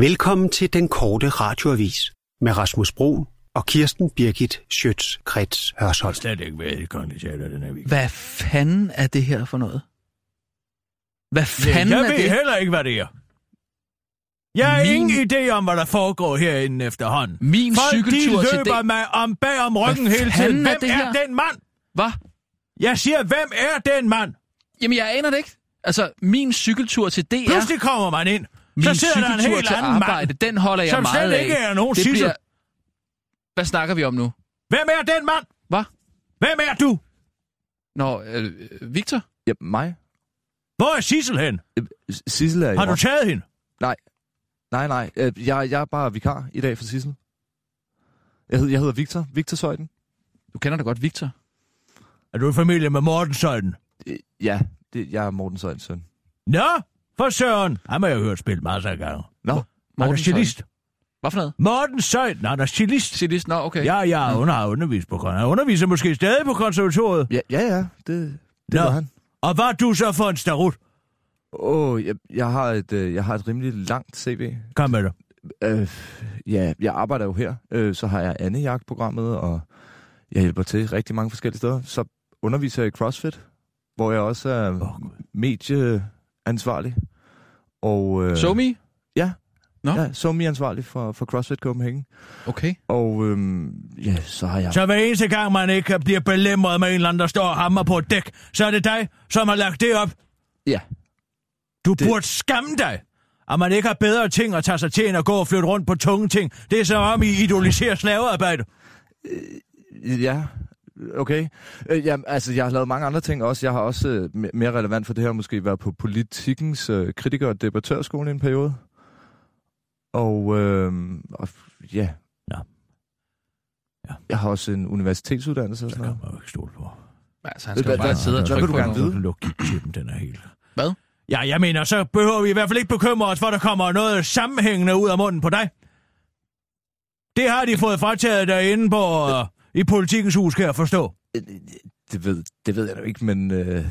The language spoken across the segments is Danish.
Velkommen til den korte radioavis med Rasmus Bro og Kirsten Birgit Schøtz-Krets Hørsholm. slet ikke Kongelige Teater den her weekend. Hvad fanden er det her for noget? Hvad fanden jeg er ved det? heller ikke, hvad det er. Jeg har Min- ingen idé om, hvad der foregår herinde efterhånden. Min Folk, cykeltur de til løber det... mig om bag om ryggen Hvad hele tiden. er Hvem er, her? den mand? Hvad? Jeg siger, hvem er den mand? Jamen, jeg aner det ikke. Altså, min cykeltur til DR... Pludselig kommer man ind. Min Så sidder der en helt anden arbejde, mand. den holder jeg som meget slet af. ikke er nogen det sissel. Hvad snakker vi om nu? Hvem er den mand? Hvad? Hvem er du? Nå, øh, Victor? Ja, mig? Hvor er Sissel hen? Sissel er Har du taget hende? Nej, nej. øh, Jeg, jeg er bare vikar i dag for Sissel. Jeg hedder, jeg hedder Victor. Victor Søjden. Du kender da godt Victor. Er du i familie med Morten Søjden? Øh, Ja, det, jeg er Morten Søjdens søn. Nå, for søren. Han har jeg hørt spille masser af gange. Nå, er Morten cellist. Hvad for noget? Morten Søjden, han er cellist. Cellist? Nå, okay. Ja, ja, hun har undervist på kon- Han underviser måske stadig på konservatoriet. ja, ja, ja. Det, det var han. Og hvad er du så for en starut? Åh, oh, jeg, jeg, har et, øh, jeg har et rimelig langt CV. Kom med det. Øh, ja, jeg arbejder jo her. Øh, så har jeg Annejagt-programmet, og jeg hjælper til rigtig mange forskellige steder. Så underviser jeg i CrossFit, hvor jeg også er oh, Gud. Medieansvarlig. Og, øh, So me? Ja. Nå. Ja, somi-ansvarlig for, for CrossFit Copenhagen. Okay. Og øhm, ja, så har jeg... Så hver eneste gang, man ikke bliver belemret med en eller anden, der står og hammer på et dæk, så er det dig, som har lagt det op. Ja. Du Det- burde skamme dig, at man ikke har bedre ting at tage sig til, end at gå og flytte rundt på tunge ting. Det er som om, I idoliserer slavearbejde. Ja, okay. Øh, ja, altså, jeg har lavet mange andre ting også. Jeg har også, øh, me- mere relevant for det her, måske været på politikens øh, kritiker- og debattørskole i en periode. Og, øh, og ja. Ja. Ja. Jeg har også en universitetsuddannelse og Det sådan kan noget. man jo ikke stole på. Altså, han Hvad- skal hvad- bare sidde og hvad trykke vil du på gerne noget. vide? Logik-chippen, den er helt... Hvad? Ja, jeg mener, så behøver vi i hvert fald ikke bekymre os, for der kommer noget sammenhængende ud af munden på dig. Det har de fået frataget derinde på, uh, i politikens hus, kan jeg forstå. Øh, Det ved, det ved jeg da ikke, men... Øh,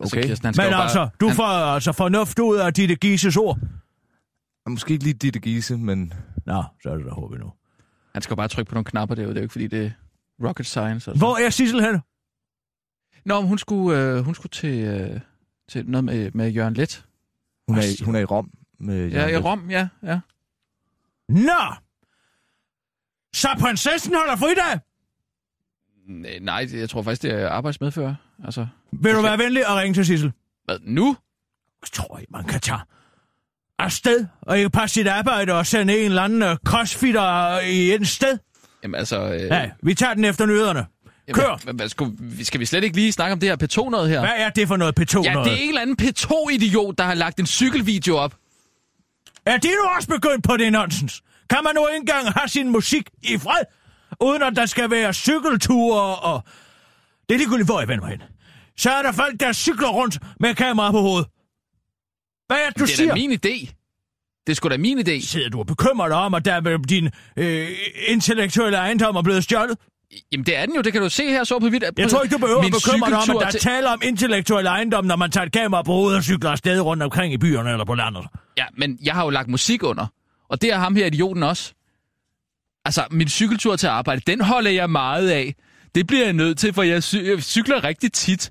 Altså, okay. Kirsten, han skal Men jo bare, altså, du han, får altså fornuft ud af Ditte Gises ord. Måske ikke lige Ditte Giese, men... Nå, så er det der håber vi nu. han skal bare trykke på nogle knapper derude. Det er jo ikke, fordi det er rocket science. Altså. Hvor er Sissel henne? Nå, men hun skulle, øh, hun skulle til, øh, til noget med, med Jørgen Let. Hun er, siger hun er i Rom. Med Ja, Jørgen i Leth. Rom, ja. ja. Nå! Så prinsessen holder fridag? Nej, Nej, det- jeg tror faktisk, det er arbejdsmedfører. Altså, Vil du være venlig og ringe til Sissel? hvad, nu? Jeg tror I, man kan tage afsted og ikke passe sit arbejde og sende en eller anden øh, crossfitter i et sted? Jamen altså... Øh, Ja, vi tager den efter nyhederne. jamen, kør! Hvad, hvad, skulle, skal vi slet ikke lige snakke om det her P2 noget her? Hvad er det for noget P2 Ja, det er en eller anden P2-idiot, der har lagt en cykelvideo op. Er de nu også begyndt på det nonsens? Kan man nu ikke engang have sin musik i fred, uden at der skal være cykelture og... Det er ligegyldigt, hvor jeg vender mig hen. Så er der folk, der cykler rundt med kamera på hovedet. Hvad er det, du det er siger? min idé. Det er sgu da min idé. Sidder du og bekymrer dig om, at der er din øh, intellektuelle ejendom er blevet stjålet? Jamen, det er den jo. Det kan du se her så på vidt. Jeg tror ikke, du behøver at bekymre dig om, at der er til- tale om intellektuel ejendom, når man tager et kamera på hovedet og cykler afsted rundt omkring i byerne eller på landet. Ja, men jeg har jo lagt musik under. Og det har ham her idioten også. Altså, min cykeltur til arbejde, den holder jeg meget af. Det bliver jeg nødt til, for jeg, cy- jeg cykler rigtig tit.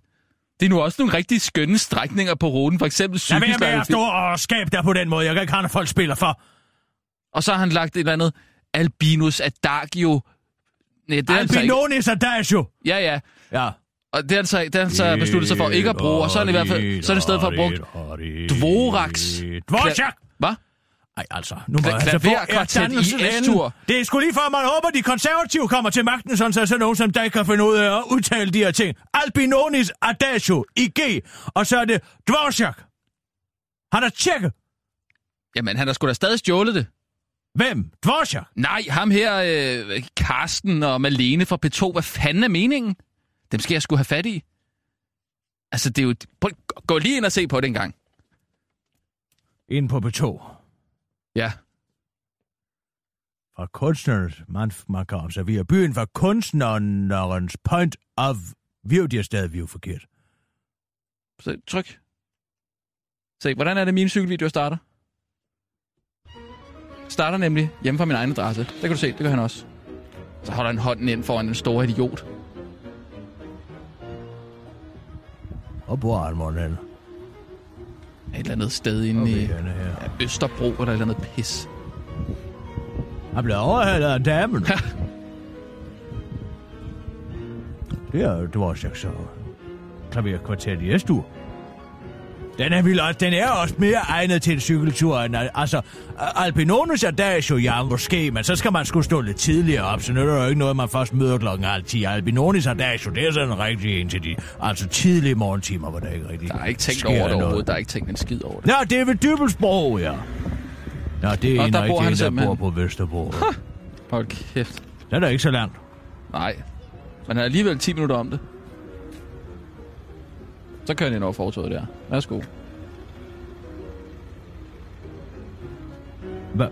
Det er nu også nogle rigtig skønne strækninger på ruten, for eksempel Jeg vil med at stå og skabe dig på den måde. Jeg kan ikke have, når folk spiller for. Og så har han lagt et eller andet Albinus Adagio. Nej, det er altså. Albinonis adagio. Ja, ja. Ja. Og det har han så, det han så besluttet sig for ikke at bruge, og så er han i hvert fald, så er det i stedet for at bruge Dvorak's Dvorak! Hvad? Ej, altså, nu må jeg altså få dannelsen. Det er sgu lige for, at man håber, de konservative kommer til magten, sådan så sådan nogen som dig kan finde ud af at udtale de her ting. Albinonis adagio i G, og så er det Dvorak. Han har tjekket. Jamen, han har sgu da stadig stjålet det. Hvem? Dvorak? Nej, ham her, øh, Karsten og Malene fra P2, hvad fanden er meningen? Dem skal jeg sgu have fat i. Altså, det er jo... Prøv, gå lige ind og se på det en gang. Ind på B2. Ja. Fra kunstnerens, man, man kan observere byen fra kunstnerens point of view, det er stadig view forkert. Så tryk. Se, hvordan er det, min cykelvideo starter? starter nemlig hjemme fra min egen adresse. Det kan du se, det gør han også. Så holder han hånden ind foran den store idiot. Og bor han? Et eller andet sted inde Okay, i ja, Østerbro, eller et eller andet pis. Han bliver overhalet af damen. det er det var også så klaverkvartet i Estu. Den er, vel også, den er også mere egnet til en cykeltur end... Altså, Alpinonus er Adagio, ja, måske, men så skal man skulle stå lidt tidligere op, så nytter det jo ikke noget, man først møder klokken halv 10. Albinonis Adagio, det er sådan rigtig en til de altså tidlige morgentimer, hvor der ikke rigtig Der er ikke tænkt over det noget. overhovedet. Der er ikke tænkt en skid over det. Ja, det er ved Dybelsbro, ja. Ja, det er Og en der bor rigtig han en, der simpelthen. bor på Vesterbro. Hold kæft. Den er ikke så langt. Nej. Men han er alligevel 10 minutter om det. Så kører han ind over fortoget der. Værsgo. Hvad?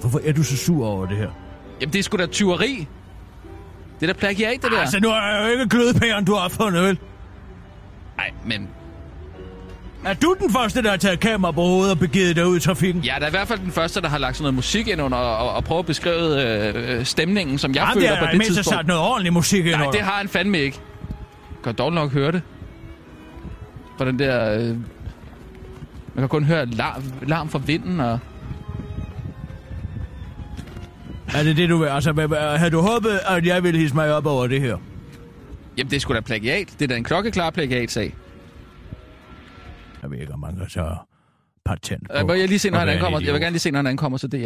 Hvorfor er du så sur over det her? Jamen, det er sgu da tyveri. Det er da plagiat, det der. Altså, nu er jeg jo ikke glødepæren, du har opfundet, vel? Nej, men Er du den første, der har taget kamera på hovedet og begivet dig ud i trafikken? jeg er da i hvert fald den første, der har lagt sådan noget musik ind under og, og, prøvet at beskrive øh, stemningen, som jeg Jamen, føler det på er det tidspunkt. sat noget ordentlig musik ind Nej, under. det har han fandme ikke. Kan dog nok høre det. For den der... Øh, man kan kun høre larm, larm fra vinden, og... Er det det, du vil? Altså, havde du håbet, at jeg ville hisse mig op over det her? Jamen, det er sgu da plagiat. Det er da en klokkeklar plagiat-sag. Jeg ved ikke, om man kan så patent på. Øh, må jeg lige se, når han ankommer? Jeg vil gerne lige se, når han ankommer til DR.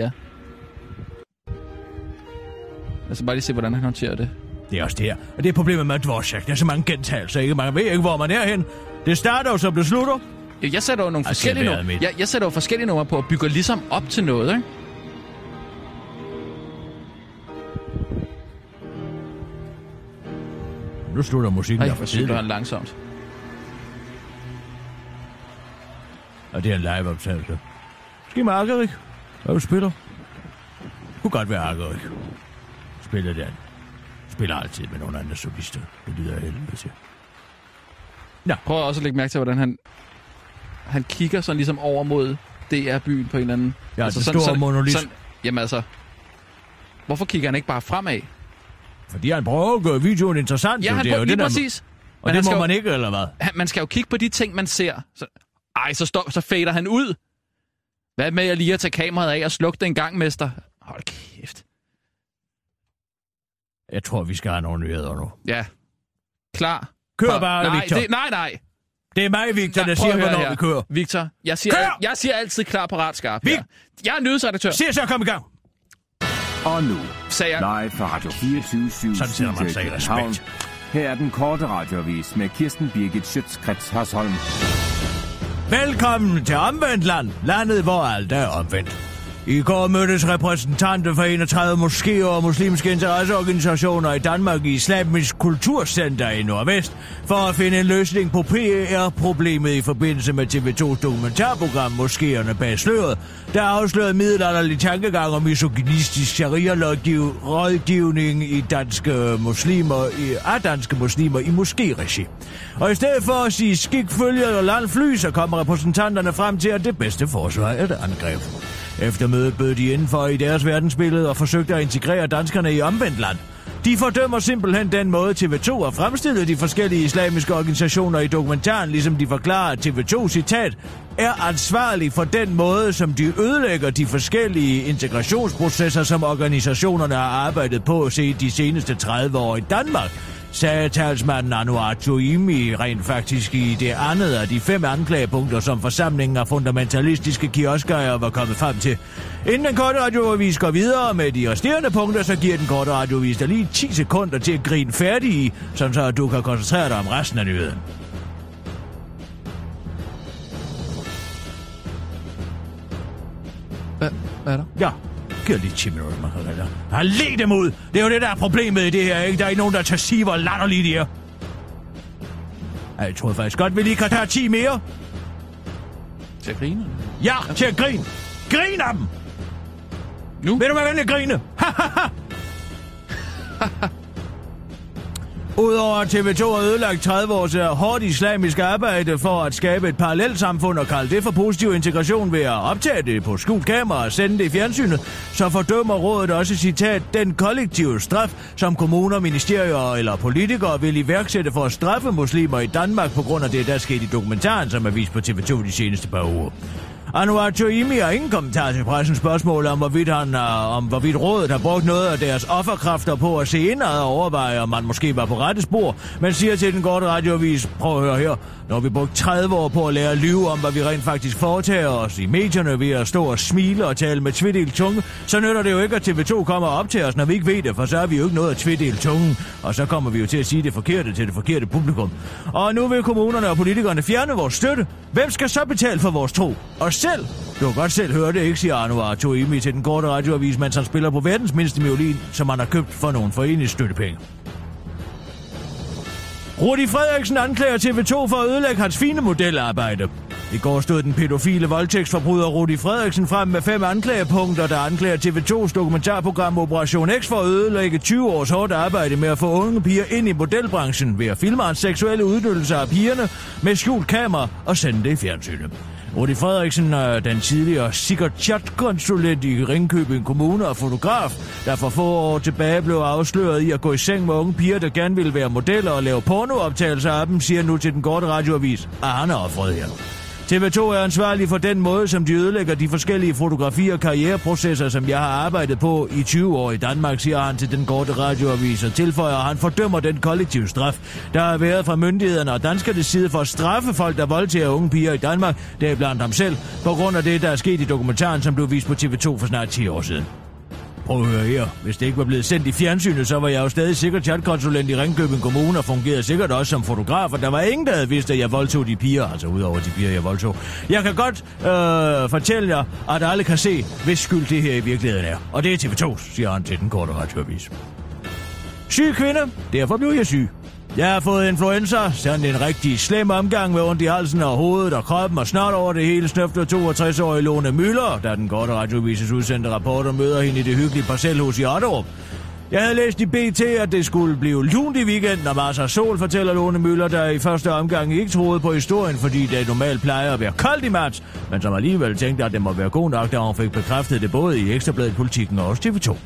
Jeg skal bare lige se, hvordan han håndterer det. Det er også det her. Og det er problemet med Dvorak. Der er så mange gentagelser, ikke? Man ved ikke, hvor man er hen. Det starter jo, så det slutter. Jeg sætter jo nogle Altså, forskellige numre. Jeg, jeg sætter jo forskellige numre på og bygger ligesom op til noget, ikke? Nu slutter musikken Ej, for tidligt. langsomt. Og det er en liveoptagelse. Skal med Argerik? Hvad spiller? Kunne godt være Argerik. Spiller den. Spiller altid med nogle andre solister. Det lyder af helvede til. Prøv også at lægge mærke til, hvordan han, han kigger sådan ligesom over mod DR-byen på en eller anden... Ja, den store monolit. jamen altså... Hvorfor kigger han ikke bare fremad? Fordi han prøver at gøre videoen interessant. Ja, jo. han det er jo prøver, det, lige der, præcis. Og Men det må skal man jo, ikke, eller hvad? han, man skal jo kigge på de ting, man ser. Så, ej, så, står, så fader han ud. Hvad med at lige at tage kameraet af og slukke det en gang, mester? Hold kæft. Jeg tror, vi skal have nogle nyheder nu. Ja. Klar. Kør Kom. bare, nej, Victor. Det, nej, nej. Det er mig, Victor, der siger, hvornår her. vi kører. Victor, jeg siger, Kør! jeg siger altid klar, parat, skarp. Vi- her. Jeg er nyhedsredaktør, Se så, kom i gang. Og nu, sagde jeg. live fra Radio 24 7, Sådan sætter man sig i respekt. Her er den korte radiovis med Kirsten Birgit Schøtzgrads Hasholm. Velkommen til Omvendt Land, landet hvor alt er omvendt. I går mødtes repræsentanter for 31 moskéer og muslimske interesseorganisationer i Danmark i Islamisk Kulturcenter i Nordvest for at finde en løsning på PR-problemet i forbindelse med TV2's dokumentarprogram Moskéerne bag sløret, der afslørede middelalderlig tankegang og misogynistisk sharia-rådgivning i danske øh, muslimer, i, af danske muslimer i moskéregi. Og i stedet for at sige skik, følger og land fly, så kom repræsentanterne frem til, at det bedste forsvar er et angreb. Efter mødet bød de indenfor i deres verdensbillede og forsøgte at integrere danskerne i omvendt land. De fordømmer simpelthen den måde TV2 har fremstillet de forskellige islamiske organisationer i dokumentaren, ligesom de forklarer, at TV2, citat, er ansvarlig for den måde, som de ødelægger de forskellige integrationsprocesser, som organisationerne har arbejdet på se de seneste 30 år i Danmark, sagde talsmanden Anwar Joimi rent faktisk i det andet af de fem anklagepunkter, som forsamlingen af fundamentalistiske kioskejere var kommet frem til. Inden den korte radioavis går videre med de resterende punkter, så giver den korte radioavis dig lige 10 sekunder til at grine færdig i, sådan så du kan koncentrere dig om resten af nyheden. Hvad, hvad er der? Ja, giv lige 10 minutter, man kan redde. Han led dem ud. Det er jo det, der er problemet i det her, ikke? Der er ikke nogen, der tør sige, hvor latterlige de er. Jeg troede faktisk godt, vi lige kan tage 10 mere. Til at grine. Ja, til at grine. Grin af dem. Nu? Vil du være venlig at grine? Udover at TV2 har ødelagt 30 års øh, hårdt islamisk arbejde for at skabe et parallelt samfund og kalde det for positiv integration ved at optage det på skjult kamera og sende det i fjernsynet, så fordømmer rådet også citat den kollektive straf, som kommuner, ministerier eller politikere vil iværksætte for at straffe muslimer i Danmark på grund af det, der skete i dokumentaren, som er vist på TV2 de seneste par uger. Anwar Joimi har ingen kommentar til pressens spørgsmål om, hvorvidt, han, uh, om hvorvidt rådet har brugt noget af deres offerkræfter på at se indad og overveje, om man måske var på rette spor, men siger til den korte radioavis, prøv at høre her, når vi brugt 30 år på at lære at lyve om, hvad vi rent faktisk foretager os i medierne ved at stå og smile og tale med tvedelt tunge, så nytter det jo ikke, at TV2 kommer op til os, når vi ikke ved det, for så er vi jo ikke noget at tvedelt tunge, og så kommer vi jo til at sige det forkerte til det forkerte publikum. Og nu vil kommunerne og politikerne fjerne vores støtte. Hvem skal så betale for vores tro? Os selv? Du kan godt selv høre det, ikke, siger Anwar Toimi til den korte radioavis, mens han spiller på verdens mindste violin, som han har købt for nogle foreningsstøttepenge. Rudi Frederiksen anklager TV2 for at ødelægge hans fine modelarbejde. I går stod den pædofile voldtægtsforbryder Rudi Frederiksen frem med fem anklagepunkter, der anklager TV2's dokumentarprogram Operation X for at ødelægge 20 års hårdt arbejde med at få unge piger ind i modelbranchen ved at filme hans seksuelle udnyttelse af pigerne med skjult kamera og sende det i fjernsynet. Rudi Frederiksen er den tidligere Chat-konsulent i Ringkøbing Kommune og fotograf, der for få år tilbage blev afsløret i at gå i seng med unge piger, der gerne ville være modeller og lave pornooptagelser af dem, siger nu til den korte radioavis, at han er offret her. TV2 er ansvarlig for den måde, som de ødelægger de forskellige fotografi- og karriereprocesser, som jeg har arbejdet på i 20 år i Danmark, siger han til den korte radioavis og tilføjer, at han fordømmer den kollektive straf, der har været fra myndighederne og danskernes side for at straffe folk, der voldtager unge piger i Danmark, der er blandt ham selv, på grund af det, der er sket i dokumentaren, som blev vist på TV2 for snart 10 år siden. Prøv at høre her. Hvis det ikke var blevet sendt i fjernsynet, så var jeg jo stadig sikkert chatkonsulent i Ringkøbing Kommune og fungerede sikkert også som fotograf, og der var ingen, der havde vidst, at jeg voldtog de piger, altså udover de piger, jeg voldtog. Jeg kan godt øh, fortælle jer, at alle kan se, hvis skyld det her i virkeligheden er. Og det er TV2, siger han til den korte radioavis. Syg kvinde, derfor blev jeg syg. Jeg har fået influenza, sådan en rigtig slem omgang med ondt i halsen og hovedet og kroppen og snart over det hele snøfter 62-årige Lone Møller, da den korte radiovises udsendte rapporter møder hende i det hyggelige parcelhus i Otterup. Jeg havde læst i BT, at det skulle blive lunt i weekenden og masser af sol, fortæller Lone Møller, der i første omgang ikke troede på historien, fordi det normalt plejer at være koldt i marts, men som alligevel tænkte, at det må være god nok, da hun fik bekræftet det både i Ekstrabladet Politikken og også TV2.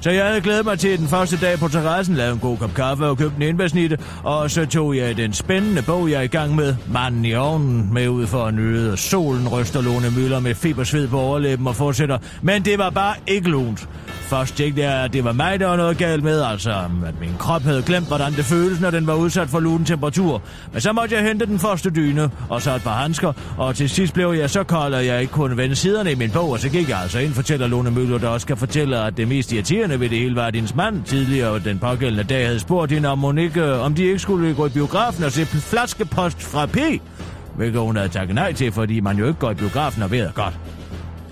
Så jeg havde glædet mig til den første dag på terrassen, lavede en god kop kaffe og købte en indbærsnitte, og så tog jeg den spændende bog, jeg er i gang med, Manden i ovnen, med ud for at nyde. Solen ryster Lone Møller med febersved på overlæben og fortsætter, men det var bare ikke lunt. Først tænkte jeg, at det var mig, der var noget galt med, altså at min krop havde glemt, hvordan det føles, når den var udsat for luden temperatur. Men så måtte jeg hente den første dyne, og så et par handsker, og til sidst blev jeg så kold, at jeg ikke kunne vende siderne i min bog, og så gik jeg altså ind, fortæller Lone Møller, der også kan fortælle, at det mest irriterende ved det hele var, at hendes mand tidligere den pågældende dag havde spurgt hende, om, hun ikke, øh, om de ikke skulle gå i biografen og se flaskepost fra P, hvilket hun havde takket nej til, fordi man jo ikke går i biografen og ved godt.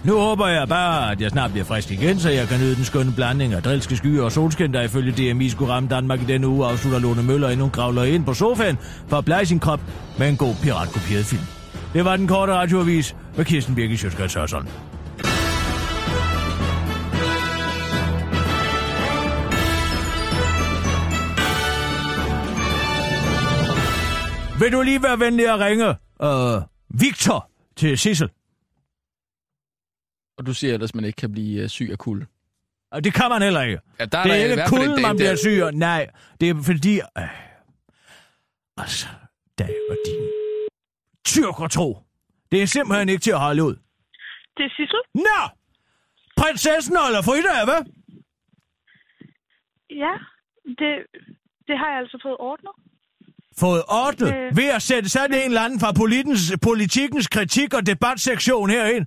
Nu håber jeg bare, at jeg snart bliver frisk igen, så jeg kan nyde den skønne blanding af drilske skyer og solskin, der ifølge DMI skulle ramme Danmark i denne uge, afslutter Lone Møller endnu kravler ind på sofaen for at pleje sin krop med en god piratkopieret film. Det var den korte radioavis med Kirsten Birgit Sjøtskrets Sørsson. Vil du lige være venlig at ringe øh, Victor til Sissel? Og du siger ellers, at man ikke kan blive øh, syg af kulde. Og det kan man heller ikke. Ja, der er det der er i ikke hvert fald en kun, dame man bliver der. syg af. Nej, det er fordi... Øh, altså, dag og din tyrker tro. Det er simpelthen ikke til at holde ud. Det er Sissel. Nå! Prinsessen holder fridag, hvad? Ja, det, det har jeg altså fået ordnet. Fået ordnet Øh. ved at sætte sådan en eller anden fra politikkens, politikens kritik og debatsektion herind.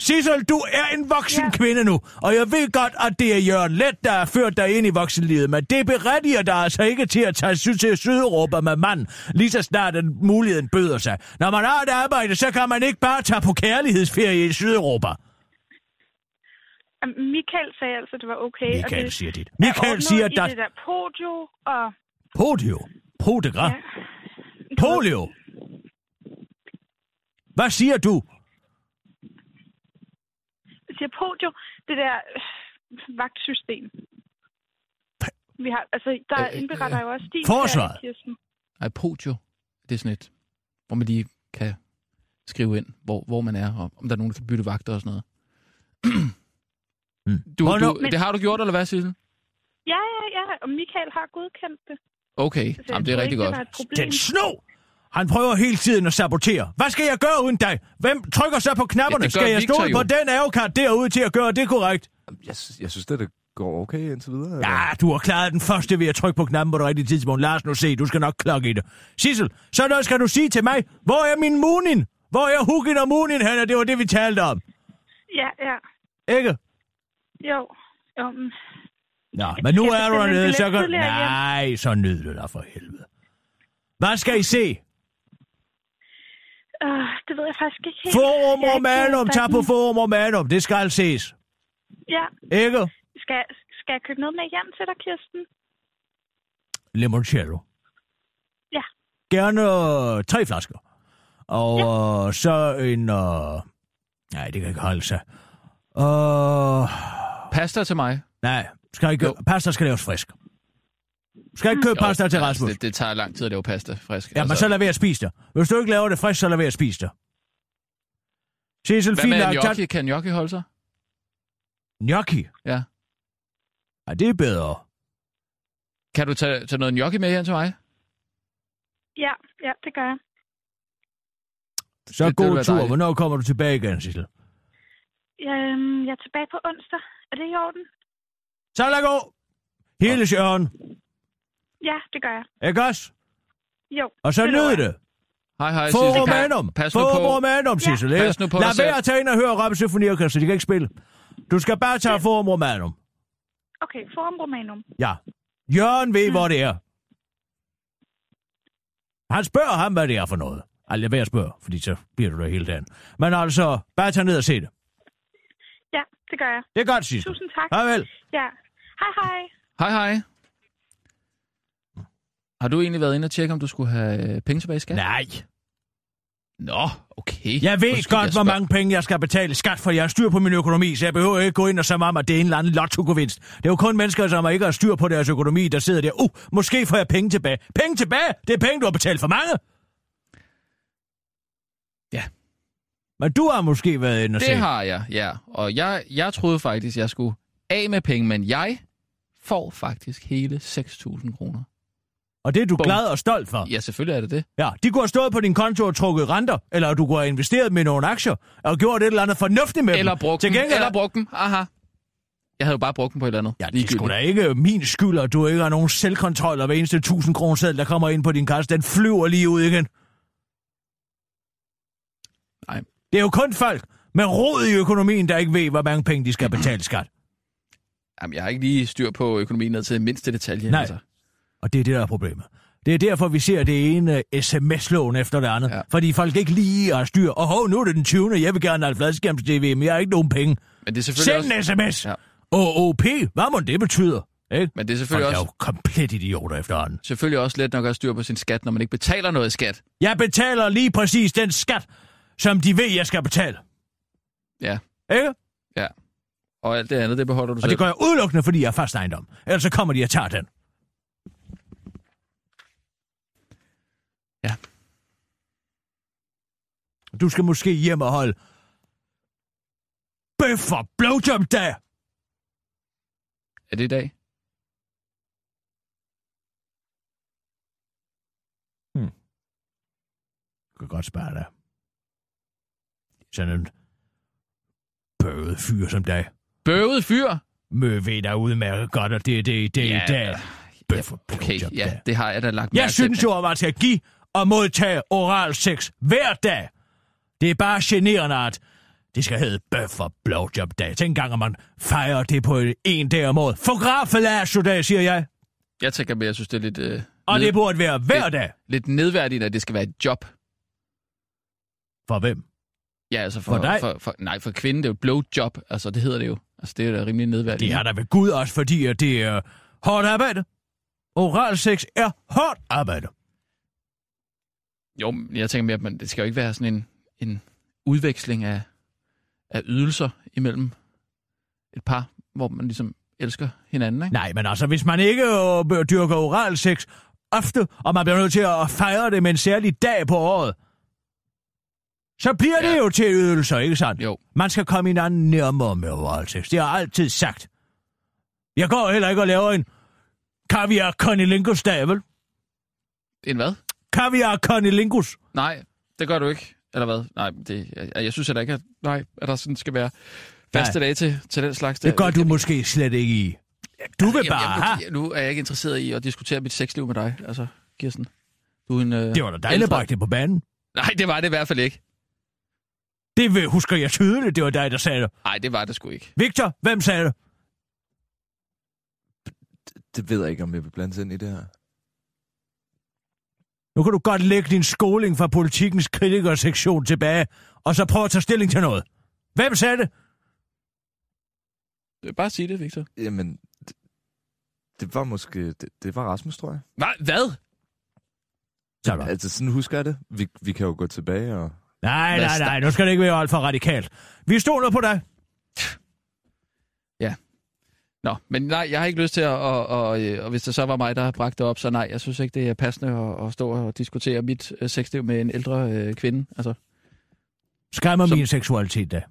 Sissel, du er en voksen ja. Kvinde nu, og jeg ved godt, at det er Jørgen Let, der har ført dig ind i voksenlivet, men det berettiger dig altså ikke til at tage sy- til Sydeuropa med mand, lige så snart den muligheden bøder sig. Når man har et arbejde, så kan man ikke bare tage på kærlighedsferie i Sydeuropa. Michael sagde altså, at det var okay. og Michael det siger dit. Michael siger, i der... det der podio, og... Polio. Podegra. Ja. Polio. Hvad siger du? Siger podio, det der øh, vagtsystem. Vi har, altså, der Øh, indberetter jo også din Forsvaret. ferie, Kirsten. Ej, Podio, det er sådan et, hvor man lige kan skrive ind, hvor, hvor man er, og om der er nogen, der kan bytte vagter og sådan noget. Mm. Du, du, det har du gjort, eller hvad, Sissel? Ja, ja, ja, og Michael har godkendt det. Okay, Så Jamen, det er rigtig godt. Den sno! Han prøver hele tiden at sabotere. Hvad skal jeg gøre uden dig? Hvem trykker så på knapperne? Ja, skal jeg stole på den avokat derude til at gøre det korrekt? Jeg, synes- jeg synes, det, det går okay indtil videre. eller? Ja, du har klaret den første ved at trykke på knappen på det rigtige tidspunkt. Lad os nu se, du skal nok klokke i det. Sissel, så noget skal du sige til mig. Hvor er min Munin? Hvor er Hugin og Munin henne? Det var det, vi talte om. Ja, ja. Ikke? Jo. jo men Nå, men nu jeg er du dernede, så kan... Nej, så nyd det dig for helvede. Hvad skal I se? Øh, det ved jeg faktisk ikke helt. Forum Romanum, tag på Forum Romanum. Det skal ses. Ja. Ikke? Skal, skal jeg købe noget med hjem til dig, Kirsten? Limoncello. Ja. Gerne øh, tre flasker. Og ja. så en... Øh... Nej, det kan ikke holde sig. Øh... Pasta til mig. Nej, skal ikke... Jo. Pasta skal laves frisk. Skal ikke købe pasta til altså, Rasmus? det, det tager lang tid at lave pasta frisk. Ja, men så lad være at spise det. Hvis du ikke laver det frisk, så lad være at spise det. Sissel, Hvad med gnocchi? Kan gnocchi holde sig? Gnocchi? Ja. Ja, det er bedre. Kan du tage, tage noget gnocchi med hen til mig? Ja, ja, det gør jeg. Så Det- det god være tur. dejligt. Hvornår kommer du tilbage igen, Sissel? Øhm, jeg er tilbage på onsdag. Er det i orden? Så lad gå. Hele sjøren. Ja, det gør jeg. Ikke også? Jo. Og så jeg. det. Hej, hej, Få Sissel. romanum. Pas nu Få på. romanum, Sissel. ikke? Pas nu på Lad selv. være at tage ind og høre Rappe Symfoniorkester. De kan ikke spille. Du skal bare tage Forum Romanum. Okay, Forum Romanum. Ja. Jørgen Mm. ved, hvor det er. Han spørger ham, hvad det er for noget. Altså, lad være at spørge, fordi så bliver du der hele dagen. Men altså, bare tag ned og se det. Ja, det gør jeg. Det er godt, Sissel. Tusind tak. Hej vel. Ja. Hej, hej. Hej, hej. Har du egentlig været inde og tjekke, om du skulle have øh, penge tilbage i skat? Nej. Nå, okay. Jeg ved Undskyld, godt, jeg hvor mange penge jeg skal betale i skat, for jeg har styr på min økonomi, så jeg behøver ikke gå ind og sige om, at det er en eller anden lotto-gevinst. Det er jo kun mennesker, som ikke har styr på deres økonomi, der sidder der. Uh, måske får jeg penge tilbage. Penge tilbage? Det er penge, du har betalt for mange. Ja. Men du har måske været inde og se. Det har jeg, ja. Og jeg, jeg troede faktisk, jeg skulle af med penge, men jeg får faktisk hele 6.000 kroner. Og det er du Bum. glad og stolt for. Ja, selvfølgelig er det det. Ja, de kunne have stået på din konto og trukket renter, eller du kunne have investeret med nogle aktier, og gjort et eller andet fornuftigt med Eller dem. brugt Til dem. gengæld, Eller brugt dem. Aha. Jeg havde jo bare brugt dem på et eller andet. Ja, det er sgu da ikke min skyld, at du ikke har nogen selvkontrol, og hver eneste 1000 kroner seddel, der kommer ind på din kasse, den flyver lige ud igen. Nej. Det er jo kun folk med rod i økonomien, der ikke ved, hvor mange penge de skal betale skat. Jamen, jeg har ikke lige styr på økonomien ned til mindste detalje. Nej. Altså. Og det er det, der er problemet. Det er derfor, vi ser det ene sms-lån efter det andet. Ja. Fordi folk ikke lige har styr. Og hov, nu er det den 20. Jeg vil gerne have fladskærms-tv, men jeg har ikke nogen penge. Men det er selvfølgelig Send også... en sms! Ja. OOP, hvad må det betyder? Ikke? Men det er Folk selvfølgelig er også, jo komplet idioter efterhånden. selvfølgelig også let nok at have styr på sin skat, når man ikke betaler noget skat. Jeg betaler lige præcis den skat, som de ved, jeg skal betale. Ja. Ikke? Ja. Og alt det andet, det beholder du Og selv. det gør jeg udelukkende, fordi jeg er fast ejendom. Ellers så kommer de og tager den. Ja. Du skal måske hjem og holde bøf og blowjob dag. Er det i dag? Du kan godt spare dig. Sådan en bøvet fyr som dig. Bøvet fyr? Mø ved dig udmærket godt, og det er det, det er i dag. Bøf og Okay, blowjob ja, dag. det har jeg da lagt mærke Jeg synes jo, at man skal give og modtage oral sex hver dag. Det er bare generende, at det skal hedde bøf og blowjob dag. Tænk engang, at man fejrer det på en dag om året. Fografelage dag, siger jeg. Jeg tænker mere, jeg synes, det er lidt, øh, Og ned, det burde være hver det- dag. lidt nedværdigt, at det skal være et job. For hvem? Ja, altså for, For dig? For, for, nej, for kvinden, det er jo et blowjob. Altså, det hedder det jo. Altså, det er da rimelig nedværdigt. Det er der ved Gud også, fordi at det er hårdt arbejde. Oral sex er hårdt arbejde. Jo, jeg tænker mere, at man, det skal jo ikke være sådan en, en udveksling af, af ydelser imellem et par, hvor man ligesom elsker hinanden, ikke? Nej, men altså, hvis man ikke øh, dyrker oral sex ofte, og man bliver nødt til at fejre det med en særlig dag på året, så bliver det Ja. jo til ydelser, ikke sandt? Jo. Man skal komme hinanden nærmere med oral sex. Det har jeg altid sagt. Jeg går heller ikke og laver en kaviar conilingus dag, vel? En hvad? Kaviar conilingus. Nej, det gør du ikke. Eller hvad? Nej, det, jeg, jeg synes heller ikke, at, nej, at der sådan skal være faste dage til, til den slags. Det gør Jeg- du måske slet ikke i. Du vil Jamen, bare jamen, nu, nu er jeg ikke interesseret i at diskutere mit sexliv med dig, altså, Kirsten. Du er en... Øh, Det var da dejligt at ældre- brække det på banen. Nej, det var det i hvert fald ikke. Det husker jeg tydeligt, det var dig, der sagde det. Nej, det var det sgu ikke. Victor, hvem sagde det? Det ved jeg ikke, om jeg vil blande ind i det her. Nu kan du godt lægge din skoling fra politikens kritikersektion tilbage, og så prøve at tage stilling til noget. Hvem sagde det? Bare sig det, Victor. Jamen, det, det var måske... Det, det var Rasmus, tror jeg. Hva? Hvad? Så Altså, sådan husker jeg det. Vi, vi kan jo gå tilbage og... Nej, nej, nej, nu skal det ikke være alt for radikalt. Vi stoler på dig. Nå, men nej, jeg har ikke lyst til at, og, og, øh, og hvis det så var mig, der bragte det op, så nej, jeg synes ikke, det er passende at, at stå og diskutere mit øh, sexliv med en ældre øh, kvinde. Altså, Skræmmer Som- min seksualitet da.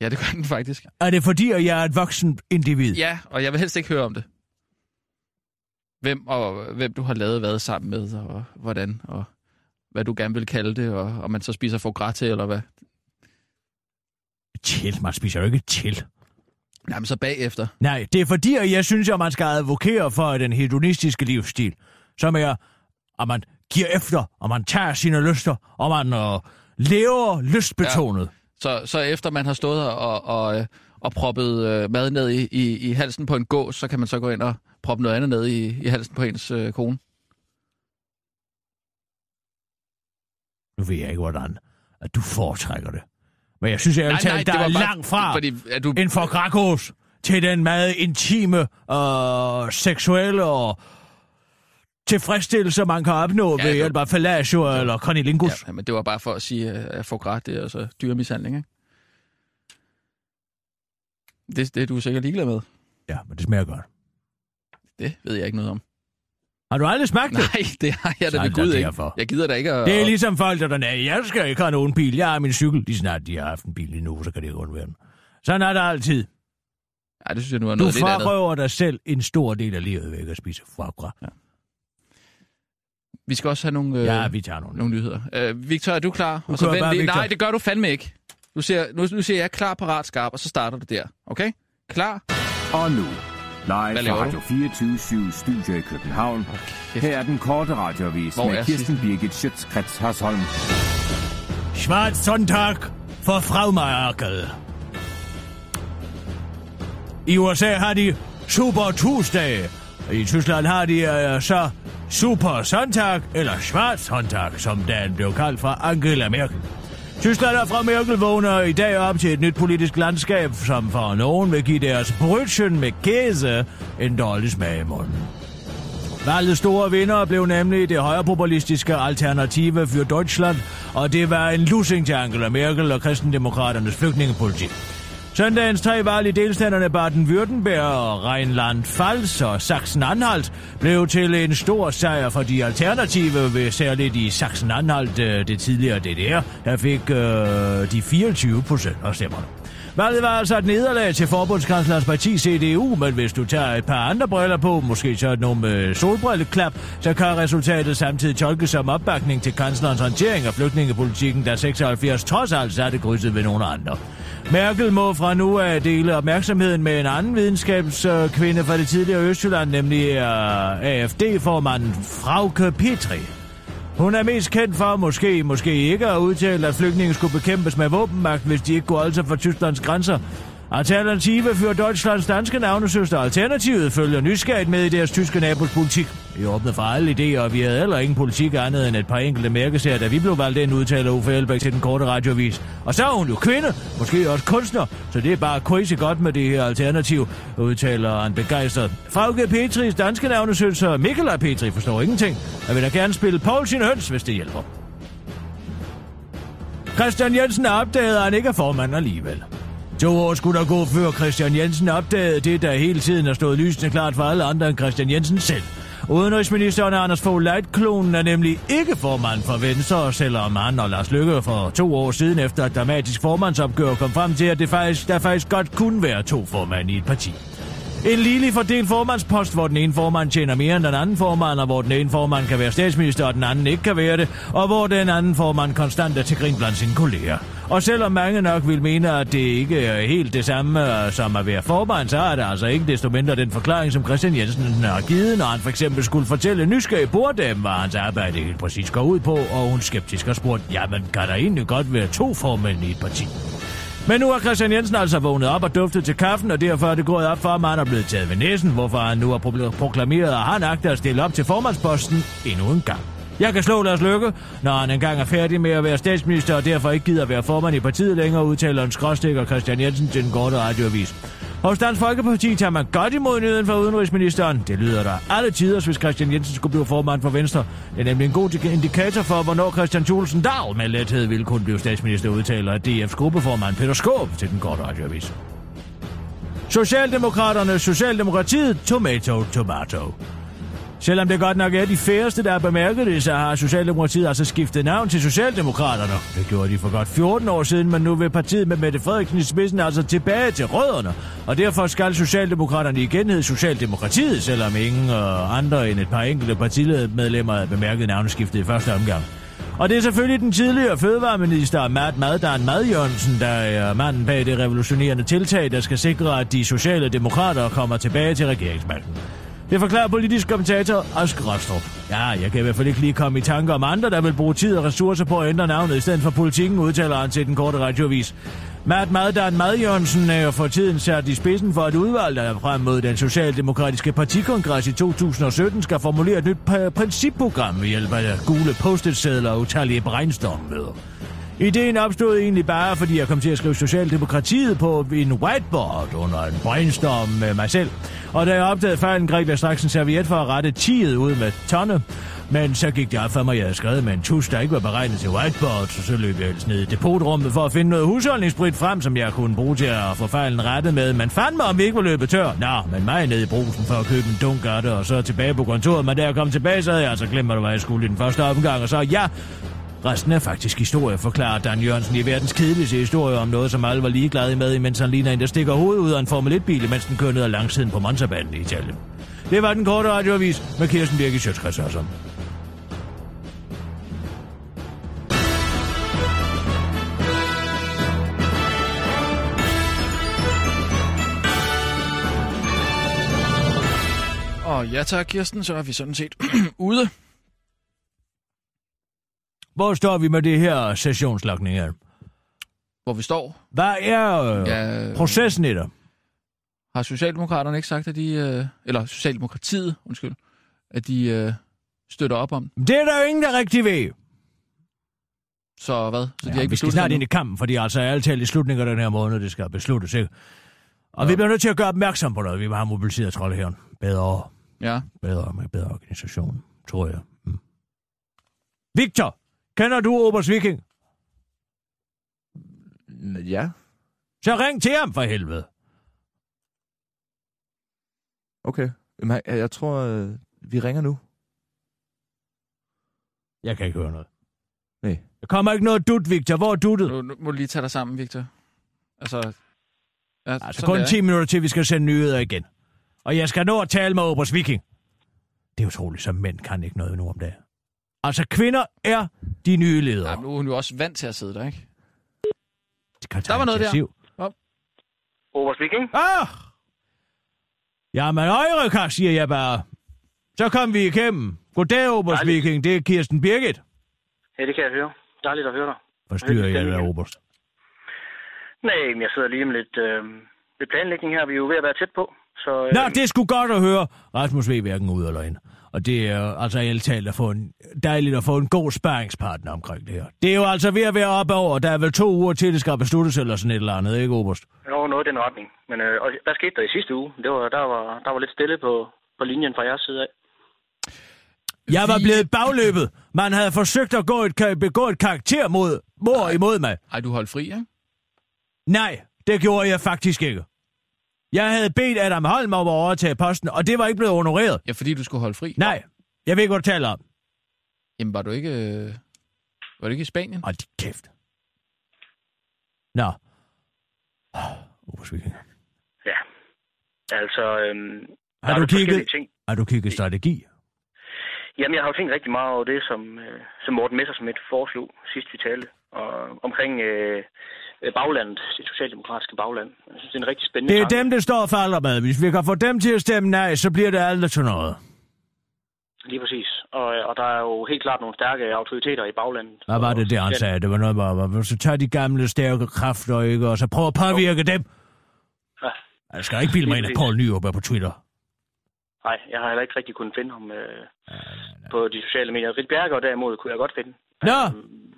ja, det gør den faktisk. Er det fordi, at jeg er et voksen individ? Ja, og jeg vil helst ikke høre om det. Hvem og hvem du har lavet hvad sammen med, og hvordan, og hvad du gerne vil kalde det, og om man så spiser gras til, eller hvad. Chill, man spiser jo ikke chill. Jamen så bagefter. Nej, det er fordi, at jeg synes, at man skal advokere for den hedonistiske livsstil, som er, at man giver efter, og man tager sine lyster, og man øh, lever lystbetonet. Så, så efter man har stået og, og, øh, og proppet øh, mad ned i, i, i halsen på en gås, så kan man så gå ind og proppe noget andet ned i, i halsen på ens øh, kone. Nu ved jeg ikke, hvordan at du foretrækker det. Men jeg synes, jeg nej, det der er bare- langt fra Fordi, du, en for grakos til den meget intime og seksuelle og tilfredsstillelse, man kan opnå Ja, ved du- hjælp af fellatio eller conilingus. ja, men det var bare for at sige, øh, at foie gras, det er altså dyremishandling, ikke? Det, det er du sikkert ligeglad med. Ja, men det smager godt. Det ved jeg ikke noget om. Har du aldrig smagt det? Nej, det har jeg da ved Gud ikke. derfor. Jeg gider da ikke at... Det er ligesom folk, der er jeg skal ikke have nogen bil, jeg har min cykel. Lige snart de har haft en bil lige nu, så kan det godt være den. Sådan er det altid. Ej, det synes jeg nu er Du noget lidt andet. frarøver dig selv en stor del af livet ved at spise foie gras. Vi skal også have nogle, øh, Ja, vi tager nogle. nogle nyheder. Øh, Victor, er du klar? Du og så vent bare, lige. Nej, det gør du fandme ikke. Nu siger, nu, nu siger jeg klar, parat, skarp, og så starter du der. Okay? Klar? Og nu, live Hvad fra? Radio 24 Studio i København. kæft. Her er den korte radiovis Hvor er med Kirsten Birgit Schøtzgrads Hasholm. Schwarz Sonntag for Frau Merkel. I USA har de Super Tuesday. I Tyskland har de uh, så Super Sonntag, eller Schwarz Sonntag, som dagen blev kaldt fra Angela Merkel. Tyskland og fra Merkel vågner i dag op til et nyt politisk landskab, som for nogen vil give deres brødchen med kæse en dårlig smag i munden. Valgets store vinder blev nemlig det højrepopulistiske Alternative für Deutschland, og det var en lussing til Angela Merkel og kristendemokraternes flygtningepolitik. Søndagens tre valg i delstaterne Baden-Württemberg, Rheinland-Pfalz og Sachsen-Anhalt blev til en stor sejr for de alternative, ved særligt i Sachsen-Anhalt, øh, det tidligere DDR, der fik øh, de 24 procent af stemmerne. Valget var altså et nederlag til forbundskanslerens parti CDU, men hvis du tager et par andre briller på, måske så nogle med solbrilleklap, så kan resultatet samtidig tolkes som opbakning til kanslerens håndtering af flygtningepolitikken, da 76 trods alt satte krydset ved nogle andre. Merkel må fra nu af dele opmærksomheden med en anden videnskabskvinde fra det tidligere Østjylland, nemlig øh, AFD-formanden Frauke Petri. Hun er mest kendt for, måske, måske ikke, at udtale, at flygtninge skulle bekæmpes med våbenmagt, hvis de ikke kunne holde sig for Tysklands grænser. Alternative fører Deutschlands danske navnesøster Alternativet følger nysgerrigt med i deres tyske nabos politik. Vi åbnede for alle idéer, og vi havde heller ingen politik andet end et par enkelte mærkesager, da vi blev valgt ind, udtaler Uffe Elbæk til den korte radiovis. Og så er hun jo kvinde, måske også kunstner, så det er bare crazy godt med det her alternativ, udtaler han begejstret. Frauke Petris danske Mikkel Michaela Petri forstår ingenting. Jeg vil da gerne spille Paul sin høns, hvis det hjælper. Christian Jensen opdagede, at han ikke er formand alligevel. To år skulle der gå, før Christian Jensen opdagede det, der hele tiden har stået lysende klart for alle andre end Christian Jensen selv. Udenrigsministeren Anders Fogh Leitklonen er nemlig ikke formand for Venstre, selvom han og Lars Lykke for to år siden efter et dramatisk formandsopgør kom frem til, at det faktisk, der faktisk godt kunne være to formand i et parti. En ligelig fordelt formandspost, hvor den ene formand tjener mere end den anden formand, og hvor den ene formand kan være statsminister, og den anden ikke kan være det, og hvor den anden formand konstant er til grin blandt sine kolleger. Og selvom mange nok vil mene, at det ikke er helt det samme øh, som at være formand, så er det altså ikke desto mindre den forklaring, som Christian Jensen har givet, når han for eksempel skulle fortælle nysgerrig Bordem, hvad hans arbejde helt præcis går ud på, og hun skeptisk har spurgt, jamen kan der egentlig godt være to formænd i et parti? Men nu har Christian Jensen altså vågnet op og duftet til kaffen, og derfor er det gået op for at han er blevet taget ved næsen, hvorfor han nu har proklameret, at han agter at stille op til formandsposten endnu en gang. Jeg kan slå Lars Løkke, når han engang er færdig med at være statsminister, og derfor ikke gider være formand i partiet længere, udtaler en skråstikker Christian Jensen til den korte radioavis. Hos Dansk Folkeparti tager man godt imod nyheden fra udenrigsministeren. Det lyder der alle tider, hvis Christian Jensen skulle blive formand for Venstre. Det er nemlig en god indikator for, hvornår Christian Thulesen Dahl med lethed ville kunne blive statsminister, udtaler DF's gruppeformand Peter Skåb til den korte radioavis. Socialdemokraterne, Socialdemokratiet, Tomato, Tomato. Selvom det godt nok er de færreste, der har bemærket det, så har Socialdemokratiet altså skiftet navn til Socialdemokraterne. Det gjorde de for godt 14 år siden, men nu vil partiet med Mette Frederiksen i spidsen altså tilbage til rødderne. Og derfor skal Socialdemokraterne igen hedde Socialdemokratiet, selvom ingen uh, andre end et par enkelte partiledemedlemmer har bemærket navneskiftet i første omgang. Og det er selvfølgelig den tidligere fødevareminister Matt Maddan Mad Jørgensen, der er øh, manden bag det revolutionerende tiltag, der skal sikre, at de sociale demokrater kommer tilbage til regeringsmagten. Det forklarer politisk kommentator Ask Rostrup. Ja, jeg kan i hvert fald ikke lige komme i tanke om andre, der vil bruge tid og ressourcer på at ændre navnet i stedet for politikken, udtaler han til den korte radioavis. Matt Maddan Mad Jørgensen er øh, jo for tiden sat i spidsen for et udvalg, der frem mod den socialdemokratiske partikongres i 2017 skal formulere et nyt principprogram ved hjælp af gule post-it-sædler og utallige brainstorm-møder. Ideen opstod egentlig bare, fordi jeg kom til at skrive Socialdemokratiet på en whiteboard under en brainstorm med mig selv. Og da jeg opdagede fejlen, greb jeg straks en serviet for at rette tiet ud med tonne. Men så gik det op for mig, at jeg havde skrevet med en tus, der ikke var beregnet til whiteboard, så så løb jeg ellers ned i depotrummet for at finde noget husholdningssprit frem, som jeg kunne bruge til at få fejlen rettet med. Men fandt mig, om vi ikke var løbet tør. Nå, men mig ned i brusen for at købe en dunk af det, og så tilbage på kontoret. Men da jeg kom tilbage, så havde jeg altså glemt, hvad jeg skulle i den første omgang. Og så, ja, Resten er faktisk historie, forklarer Dan Jørgensen i verdens kedeligste historie om noget, som alle var ligeglade med, mens han ligner en, der stikker hovedet ud af en Formel 1-bil, mens den kører ned ad langsiden på Monzabanen i Italien. Det var den korte radioavis med Kirsten Birke Sjøtskrets Og ja tak, Kirsten, så er vi sådan set ude. Hvor står vi med det her sessionslagning her? Hvor vi står. Hvad er øh, ja, processen i det? Har Socialdemokraterne ikke sagt, at de... Øh, eller Socialdemokratiet, undskyld. At de øh, støtter op om? Det er der jo ingen, der rigtig ved. Så hvad? Så ja, de har ikke vi skal snart ind i kampen, fordi altså er alt i slutningen af den her måned, det skal besluttes, ikke? Og ja. vi bliver nødt til at gøre opmærksom på noget. Vi har mobiliseret troldeherren bedre. Ja. Bedre med bedre organisation, tror jeg. Mm. Victor! Kender du Obers Viking? Ja. Så ring til ham for helvede. Okay. Jamen, jeg tror, øh, vi ringer nu. Jeg kan ikke høre noget. Nej. Der kommer ikke noget dut, Victor. Hvor er duttet? Nu, nu må du lige tage dig sammen, Victor. Altså... Ja, altså kun 10 minutter til, vi skal sende nyheder igen. Og jeg skal nå at tale med Obers Viking. Det er utroligt, som mænd kan ikke noget nu om dagen. Altså, kvinder er de nye ledere. Ja, nu er hun jo også vant til at sidde der, ikke? Det kan der var noget der. Oh. Over speaking. Ah! Jamen, Eureka, siger jeg bare. Så kom vi igennem. Goddag, Oberst Viking. Det er Kirsten Birgit. Ja, det kan jeg høre. Dejligt at høre dig. Forstyrrer jeg dig, Oberst? Nej, men jeg sidder lige med lidt, øh, lidt planlægning her. Vi er jo ved at være tæt på. Så, øh... Nå, det skulle godt at høre. Rasmus ved hverken ud eller ind. Og det er altså helt talt at få en, dejligt at få en god sparringspartner omkring det her. Det er jo altså ved at være op over. Der er vel to uger til, det skal besluttes eller sådan et eller andet, ikke, Oberst? Jo, noget i den retning. Men øh, og hvad skete der i sidste uge? Det var, der, var, der var lidt stille på, på linjen fra jeres side af. Jeg var blevet bagløbet. Man havde forsøgt at gå et, begå et karakter mod, mor Ej. imod mig. Ej, du holdt fri, ikke? Nej, det gjorde jeg faktisk ikke. Jeg havde bedt Adam Holm om at overtage posten, og det var ikke blevet honoreret. Ja, fordi du skulle holde fri. Nej, jeg ved ikke, hvad du taler om. Jamen, var du ikke... øh, Var du ikke i Spanien? Hold dit kæft. Nå. Uforsvikling. Ja. Altså, øhm, Har du kigget, Ting. har du kigget strategi? Jamen, jeg har jo tænkt rigtig meget over det, som, øh, som Morten Messersmith foreslog sidst vi talte, og omkring øh, baglandet, det socialdemokratiske bagland. Jeg synes, det er en rigtig spændende Det er tanke. dem, der står og falder med. Hvis vi kan få dem til at stemme nej, så bliver det aldrig til noget. Lige præcis. Og, øh, og der er jo helt klart nogle stærke autoriteter i baglandet. Hvad var det, der han sagde? Det var noget med, så tager de gamle stærke kræfter, ikke? Og så prøv at påvirke dem. Ja. Jeg skal ikke bilde mig ind, at Paul Nyrup er på Twitter. Nej, jeg har heller ikke rigtig kunnet finde ham øh, på de sociale medier. Rit Bjerger derimod kunne jeg godt finde. Nå, Øhm,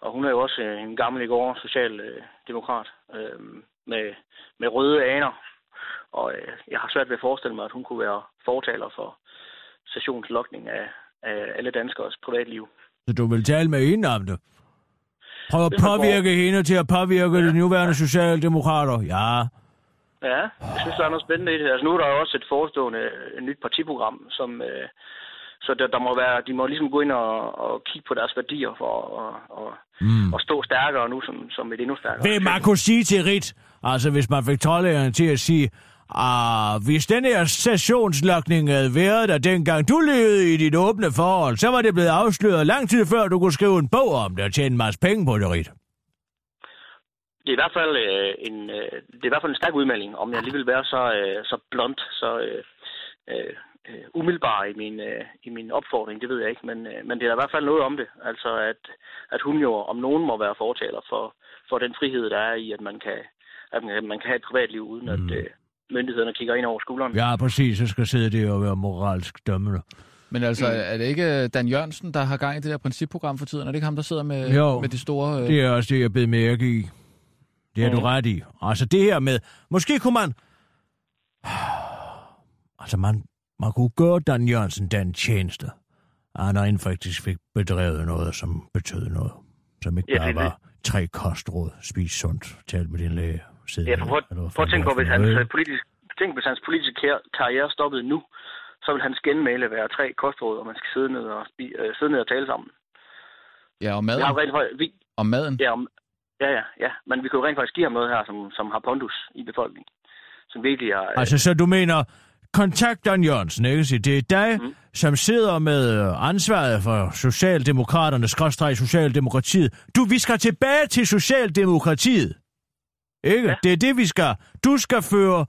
og hun er jo også øh, en gammel i går socialdemokrat øh, med, med røde aner. Og øh, jeg har svært ved at forestille mig, at hun kunne være fortaler for stationslokning af, af alle danskers privatliv. så du vil tale med hende om det? Prøv at påvirke hende til at påvirke de nuværende socialdemokrater. Ja, Ja, jeg synes, der er noget spændende i det. Altså, nu er der jo også et forestående øh, et nyt partiprogram, som... Øh, så der, der må være, de må ligesom gå ind og, og kigge på deres værdier for at og, Mm. og stå stærkere nu som, som et endnu stærkere. Vil man kunne sige til Rit, altså hvis man fik troldlægerne til at sige, ah, hvis den her stationslokning havde været der dengang du levede i dit åbne forhold, så var det blevet afsløret lang tid før du kunne skrive en bog om det og tjene en masse penge på det, Rit. Det er i hvert fald øh, en øh, det er i hvert fald en stærk udmelding, om jeg lige vil være så øh, så blunt, så øh, øh, øh, umiddelbar i min øh, i min opfordring, det ved jeg ikke, men øh, men det er i hvert fald noget om det, altså at at hun jo om nogen må være fortaler for for den frihed der er i at man kan at man, man kan have et privatliv uden Mm. at øh, myndighederne kigger ind over skulderen. Ja, præcis, så skal sidde det og være moralsk dømmende. Men altså, Mm. er det ikke Dan Jørgensen, der har gang i det der principprogram for tiden? Er det ikke ham, der sidder med, Jo. med de store... Øh... Det er også det, jeg bed mærke i. Det har du Mhm. ret i. Altså det her med, måske kunne man... Altså man, man kunne gøre Dan Jørgensen den tjeneste. at Han rent faktisk fik bedrevet noget, som betød noget. Som ikke Ja, bare det var tre kostråd, spis sundt, tal med din læge, sidde Ja, for, prøv at tænke på, hvis for hans, øh, politisk, tænk, hvis hans politiske kar- karriere stoppede nu, så vil hans genmæle være tre kostråd, og man skal sidde ned og, spi, øh, sidde ned og tale sammen. Ja, og maden. rent, faktisk- vi, Og maden. ja, om, ja, ja, ja, men vi jo rent faktisk give ham noget her, som, som har pondus i befolkningen. Som virkelig er... øh, Altså, så du mener, kontakt Dan Jørgensen, ikke? Så det er dig, mm. Som sidder med øh, ansvaret for Socialdemokraterne, skråstreg Socialdemokratiet. Du, vi skal tilbage til Socialdemokratiet. Ikke? Ja. Ja. Det er det, vi skal. Du skal føre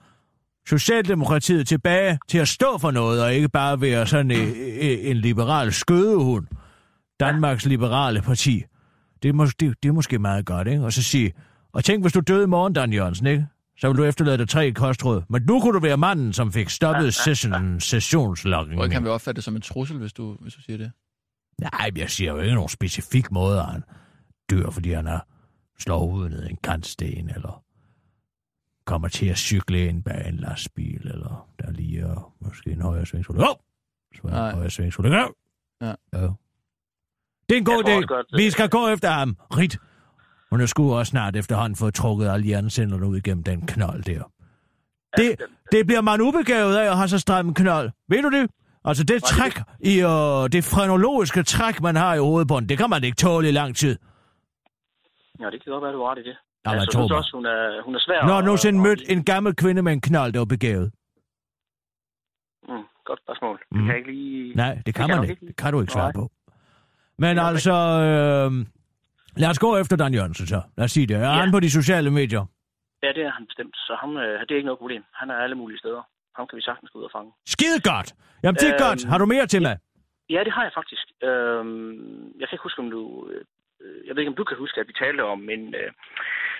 Socialdemokratiet tilbage til at stå for noget, og ikke bare være sådan en, en liberal skødehund. Danmarks Liberale Parti. Det er, mås- det, det er måske meget godt, ikke? Og så sige, og tænk, hvis du døde i morgen, Dan Jørgensen, ikke? Så vil du efterlade dig tre kostråd. Men nu kunne du være manden, som fik stoppet session, Og sessionslokningen. kan vi opfatte det som en trussel, hvis du, hvis du siger det? Nej, men jeg siger jo ikke nogen specifik måde, at han dør, fordi han har slået hovedet ned i en kantsten, eller kommer til at cykle ind bag en lastbil, eller der lige er måske en højre svingshul. Åh! Så er Nej. en højre svingshul. Ja. Ja. Det er en god idé. Vi øh, skal gå efter ham. Rit. Hun sgu også snart efterhånden fået trukket alle hjernecellerne ud igennem den knold der. Det, det bliver man ubegavet af at have så stram en knold. Ved du det? Altså det træk i øh, det frenologiske træk, man har i hovedbunden, det kan man ikke tåle i lang tid. Ja, det kan godt være, du har ret i det. Jamen, jeg synes også, hun er, hun er svær. Når nogensinde mødt en gammel kvinde med en knold, der var begavet? Mm, godt spørgsmål. Det Mm. kan jeg ikke lige... Nej, det kan kan man ikke. ikke. Det kan du ikke svare Nej. på. Men altså, øh, lad os gå efter Dan Jørgensen så. Lad os sige det. Er Ja. han på de sociale medier? Ja, det er han bestemt. Så ham, øh, det er ikke noget problem. Han er alle mulige steder. Ham kan vi sagtens gå ud og fange. Skide godt! Jamen, det er Øhm, godt. Har du mere til mig? Ja, det har jeg faktisk. Øhm, jeg kan ikke huske, om du... Øh, jeg ved ikke, om du kan huske, at vi talte om en, øh,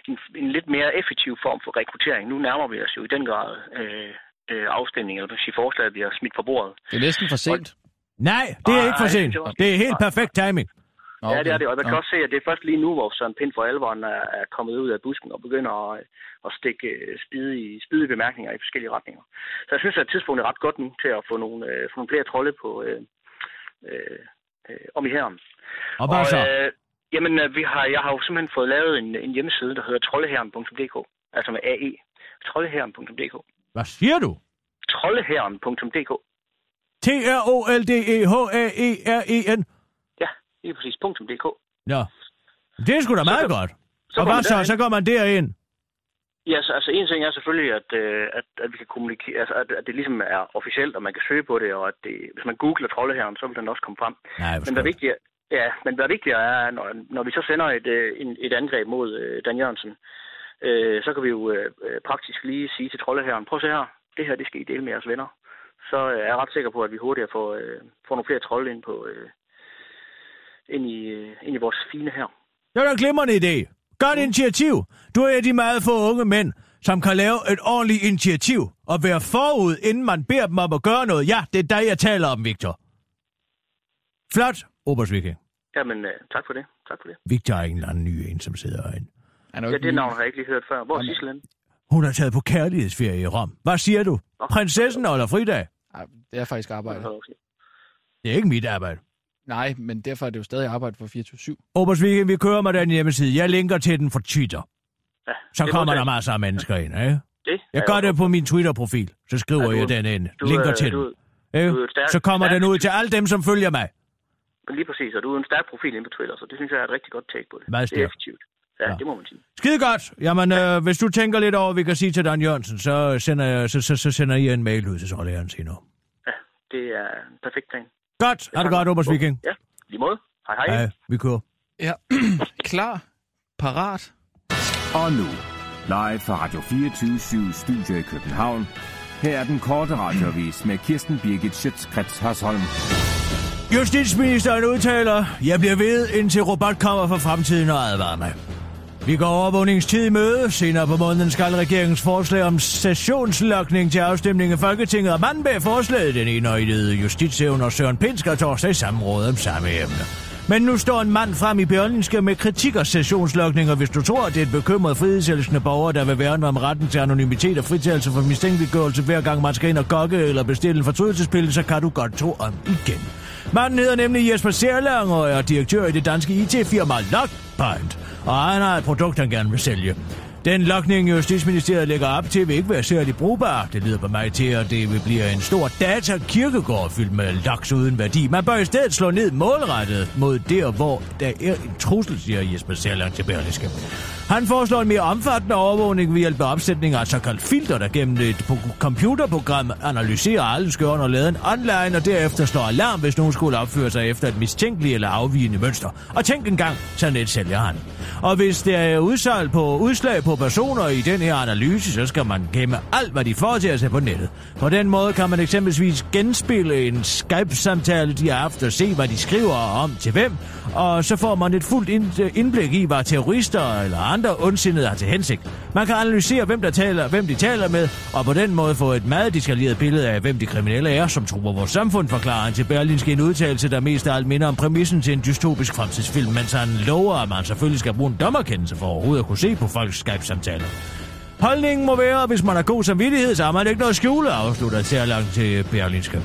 en, en lidt mere effektiv form for rekruttering. Nu nærmer vi os jo i den grad øh, øh, afstemning, eller sige forslaget, vi har smidt på bordet. Det er næsten for sent. Nej, det er ikke for sent. Det er helt perfekt timing. Nå, Ja, det er det. Og man kan Nå. også se, at det er først lige nu, hvor Søren Pind for alvoren er, er kommet ud af busken og begynder at, at stikke øh, spide i, spide i bemærkninger i forskellige retninger. Så jeg synes, at tidspunktet er ret godt nu til at få nogle, øh, få nogle flere trolde på, øh, øh, øh, om i herren. Og hvad så? øh, jamen, øh, vi har, jeg har jo simpelthen fået lavet en, en hjemmeside, der hedder troldeherren.dk. Altså med AE. Troldherren.dk. Hvad siger du? Troldherren.dk. T-R-O-L-D-E-H-A-E-R-E-N. Lige præcis. .dk. Nå. Det er sgu da meget kan- godt. Så Og hvad så? derind. Så går man derind. Ja, så, altså en ting er selvfølgelig, at, øh, at, at vi kan kommunikere, altså at, at det ligesom er officielt, og man kan søge på det, og at det, hvis man googler troldeherren, så vil den også komme frem. Nej, Men hvad vigtigere, ja, men hvad vigtigere er, når, når vi så sender et, øh, en- et angreb mod øh, Dan Jørgensen, øh, så kan vi jo øh, praktisk lige sige til troldeherren, prøv at se her, det her, det skal I dele med jeres venner. Så øh, er jeg ret sikker på, at vi hurtigere får, øh, får nogle flere trolde ind, på, øh, ind, i, øh, ind i vores fine her. Det er da en glimrende idé. Godt initiativ. Du er de meget få unge mænd, som kan lave et ordentligt initiativ og være forud, inden man beder dem om at gøre noget. Ja, det er dig, jeg taler om, Victor. Flot, Oberst Viking. Jamen, øh, tak for det. Tak for det. Victor er ikke en eller anden ny en, som sidder herinde. Han er Ja, det navn har jeg ikke lige hørt før. Hvor er henne? Hun har taget på kærlighedsferie i Rom. Hvad siger du? Prinsessen eller fridag? Ej, det er faktisk arbejde. Det er ikke mit arbejde. Nej, men derfor er det jo stadig arbejde for 24-7. Oberst Viking, vi kører med den hjemmeside. Jeg linker til den for Twitter. Ja, Så kommer der masser af mennesker ind, ikke? Det Jeg gør det på min Twitter-profil. Så skriver Ja, du- jeg den ind. du Linker er- til du- den. Du et stærkt- Så kommer den stærkt- ud til alle dem, som følger mig. Men lige præcis, og du er en stærk profil inde på Twitter, så det synes jeg er et rigtig godt take på det. Meget det er stærk. effektivt. Ja, Ja. ja, det må man sige. Skide godt. Jamen, øh, hvis du tænker lidt over, vi kan sige til Dan Jørgensen, så sender, jeg, så, så, så sender I en mail ud til Solæreren til nu. Ja, det er en perfekt plan. Godt. Ha' det godt, Oberst Viking. Ja, lige måde. Hej hej. Ja, vi kører. Ja, klar, parat. Og nu, live fra Radio 24 Studio i København. Her er den korte radiovis med Kirsten Birgit Schøtzgrads Hasholm. Justitsministeren udtaler, jeg bliver ved, indtil robot kommer fra fremtiden og advarer mig. Vi går overvågningstid i møde. Senere på måneden skal regeringens forslag om sessionslokning til afstemning i Folketinget, og manden bag forslaget, den enøjede justitsevner Søren Pind, skal torsdag i samråd om samme emne. Men nu står en mand frem i Berlingske med kritik af sessionslokning, og hvis du tror, at det er et bekymret frihedselskende borger, der vil værne om retten til anonymitet og fritagelse for mistænkeliggørelse, hver gang man skal ind og gokke eller bestille en fortrydelsespille, så kan du godt tro om igen. Manden hedder nemlig Jesper Serlang og er direktør i det danske IT-firma Lockpoint, og han har et produkt, han gerne vil sælge. Den lokning, Justitsministeriet lægger op til, vil ikke være særlig brugbar. Det lyder på mig til, at det vil blive en stor datakirkegård fyldt med loks uden værdi. Man bør i stedet slå ned målrettet mod der, hvor der er en trussel, siger Jesper Særland til Berlingske. Han foreslår en mere omfattende overvågning ved hjælp af opsætning af såkaldt filter, der gennem et computerprogram analyserer alle skørn og laden online, og derefter slår alarm, hvis nogen skulle opføre sig efter et mistænkeligt eller afvigende mønster. Og tænk engang, så net sælger han. Og hvis der er udsalg på udslag på på personer i den her analyse, så skal man gemme alt, hvad de foretager sig på nettet. På den måde kan man eksempelvis genspille en Skype-samtale, de har haft, og se, hvad de skriver om til hvem, og så får man et fuldt indblik i, hvad terrorister eller andre ondsindede har til hensigt. Man kan analysere, hvem, der taler, hvem de taler med, og på den måde få et meget detaljeret billede af, hvem de kriminelle er, som truer vores samfund, forklarer han til Berlinske en udtalelse, der mest af alt minder om præmissen til en dystopisk fremtidsfilm, mens han lover, at man selvfølgelig skal bruge en dommerkendelse for overhovedet at kunne se på folks Skype-samtaler. Holdningen må være, at hvis man har god samvittighed, så har man ikke noget at skjule, afslutter Særlang til Berlinske.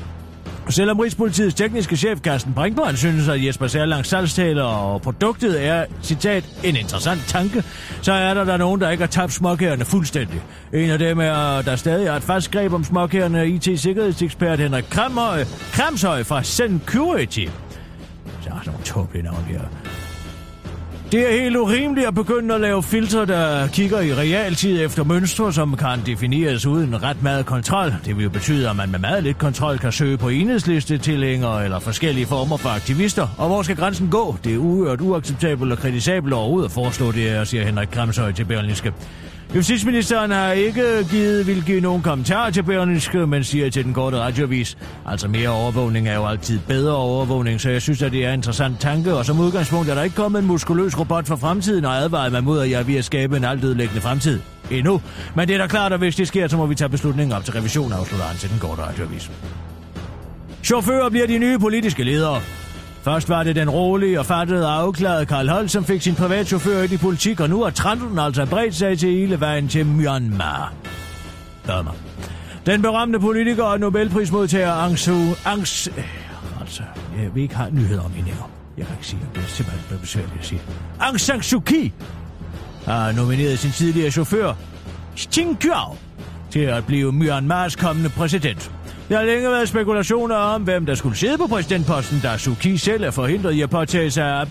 Selvom Rigspolitiets tekniske chef Carsten Brinkmann synes, at Jesper Særlangs salgstaler og produktet er, citat, en interessant tanke, så er der der nogen, der ikke har tabt småkærerne fuldstændig. En af dem er, der stadig har et fast greb om småkærerne, IT-sikkerhedsekspert Henrik Kramhøj, Kramshøj fra Security. Så er der nogle tåbelige navn her. Det er helt urimeligt at begynde at lave filtre, der kigger i realtid efter mønstre, som kan defineres uden ret meget kontrol. Det vil jo betyde, at man med meget lidt kontrol kan søge på enhedslistetilhængere eller forskellige former for aktivister. Og hvor skal grænsen gå? Det er uhørt uacceptabelt og kritisabelt overhovedet at foreslå det her, siger Henrik Kramshøj til Berlingske. Justitsministeren har ikke givet, vil give nogen kommentar til Berlingske, men siger til den korte radiovis, altså mere overvågning er jo altid bedre overvågning, så jeg synes, at det er en interessant tanke, og som udgangspunkt er der ikke kommet en muskuløs robot for fremtiden, og advaret mig mod, at jeg er ved at skabe en altødelæggende fremtid. Endnu. Men det er da klart, at hvis det sker, så må vi tage beslutningen op til revision, afslutter han til den korte radiovis. Chauffører bliver de nye politiske ledere. Først var det den rolige og fattede og afklarede Karl Holt, som fik sin privatchauffør ind i politik, og nu har trenden altså bredt sig til hele vejen til Myanmar. Burma. Den berømte politiker og Nobelprismodtager Aung Suu... Aung Altså, jeg vil ikke have nyheder om hende endnu. Jeg kan ikke sige det. Det er simpelthen besværligt at sige. Aung San Suu Kyi har nomineret sin tidligere chauffør, Xinjiao til at blive Myanmars kommende præsident. Der har længe været spekulationer om, hvem der skulle sidde på præsidentposten, da Suu Kyi selv er forhindret i at påtage sig af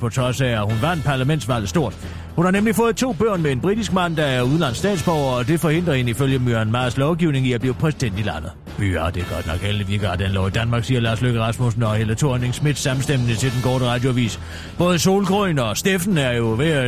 på trods af, at hun vandt parlamentsvalget stort. Hun har nemlig fået to børn med en britisk mand, der er udenlands statsborger, og det forhindrer hende ifølge Myanmars lovgivning i at blive præsident i landet. Ja, det er godt nok heldigt, vi gør den lov i Danmark, siger Lars Løkke Rasmussen og Helle thorning Schmidt samstemmende til den korte radioavis. Både Solgrøn og Steffen er jo, hver,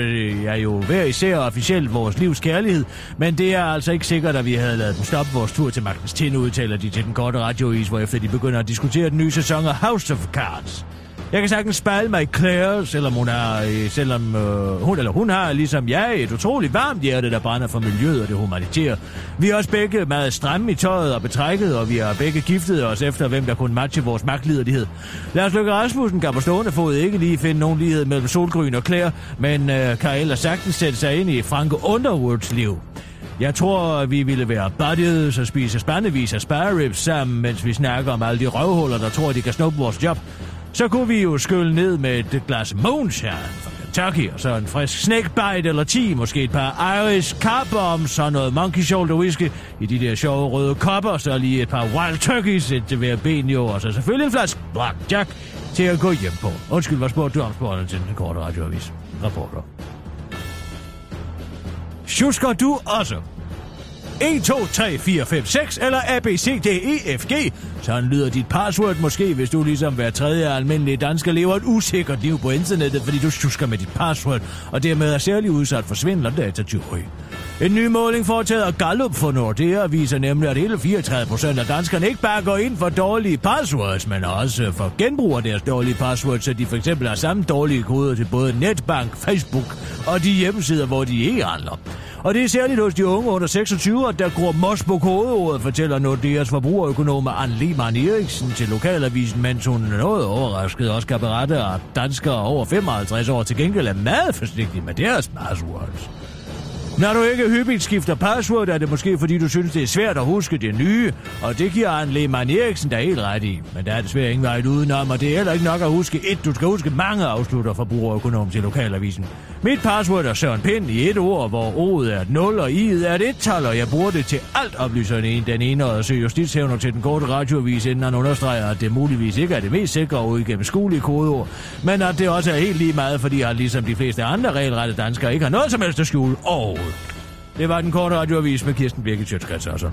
er jo hver især officielt vores livs kærlighed, men det er altså ikke sikkert, at vi havde lavet dem stoppe vores tur til magtens tinde, udtaler de til den korte radioavis, hvor efter de begynder at diskutere den nye sæson af House of Cards. Jeg kan sagtens spejle mig i Claire, selvom hun er, øh, selvom øh, hun eller hun har, ligesom jeg, et utroligt varmt hjerte, der brænder for miljøet og det humanitære. Vi er også begge meget stramme i tøjet og betrækket, og vi har begge giftet os efter, hvem der kunne matche vores magtliderlighed. Lars Løkke Rasmussen kan på stående fod ikke lige finde nogen lighed mellem Solgryn og Claire, men øh, kan ellers sagtens sætte sig ind i Franke Underwoods liv. Jeg tror, vi ville være buddies og spise spandevis af spareribs sammen, mens vi snakker om alle de røvhuller, der tror, de kan snuppe vores job. Så kunne vi jo skylle ned med et glas moonshine fra Kentucky, og så en frisk snakebite eller ti, måske et par Irish carbombs og noget monkey shoulder whisky i de der sjove røde kopper, så lige et par wild turkeys til hver ben jo, og så selvfølgelig en flaske Black Jack til at gå hjem på. Undskyld, hvad spurgte du om sporten til den korte radioavis? Rapporter. Sjusker du også? 1, 2, 3, 4, 5, 6 eller A, B, C, D, E, F, G. Sådan lyder dit password måske, hvis du ligesom hver tredje almindelige dansker lever et usikkert liv på internettet, fordi du tjusker med dit password, og dermed er særlig udsat for svindel og datatyveri. En ny måling foretaget af Gallup for Nordea viser nemlig, at hele 34 procent af danskerne ikke bare går ind for dårlige passwords, men også for genbruger deres dårlige passwords, så de for eksempel har samme dårlige koder til både netbank, Facebook og de hjemmesider, hvor de ikke handler. Og det er særligt hos de unge under 26, at der gror mos på kodeordet, fortæller Nordeas forbrugerøkonom Anne Lehmann Eriksen til lokalavisen, mens hun noget overrasket også kan berette, at danskere over 55 år til gengæld er meget forsigtige med deres passwords. Når du ikke hyppigt skifter password, er det måske fordi, du synes, det er svært at huske det nye, og det giver Anne Lehmann Eriksen der helt ret i. Men der er desværre ingen vej udenom, og det er heller ikke nok at huske et. Du skal huske mange afslutter forbrugerøkonom til lokalavisen. Mit password er Søren Pind i et ord, hvor O'et er et 0 og I'et er et 1 og jeg bruger det til alt, oplyser den ene og søger justitshævner til den korte radioavis, inden han understreger, at det muligvis ikke er det mest sikre og uigennemskuelige kodeord, men at det også er helt lige meget, fordi han ligesom de fleste andre regelrette danskere ikke har noget som helst at skjule. Overhovedet. Det var den korte radioavis med Kirsten Birgit Sjøtskrets altså.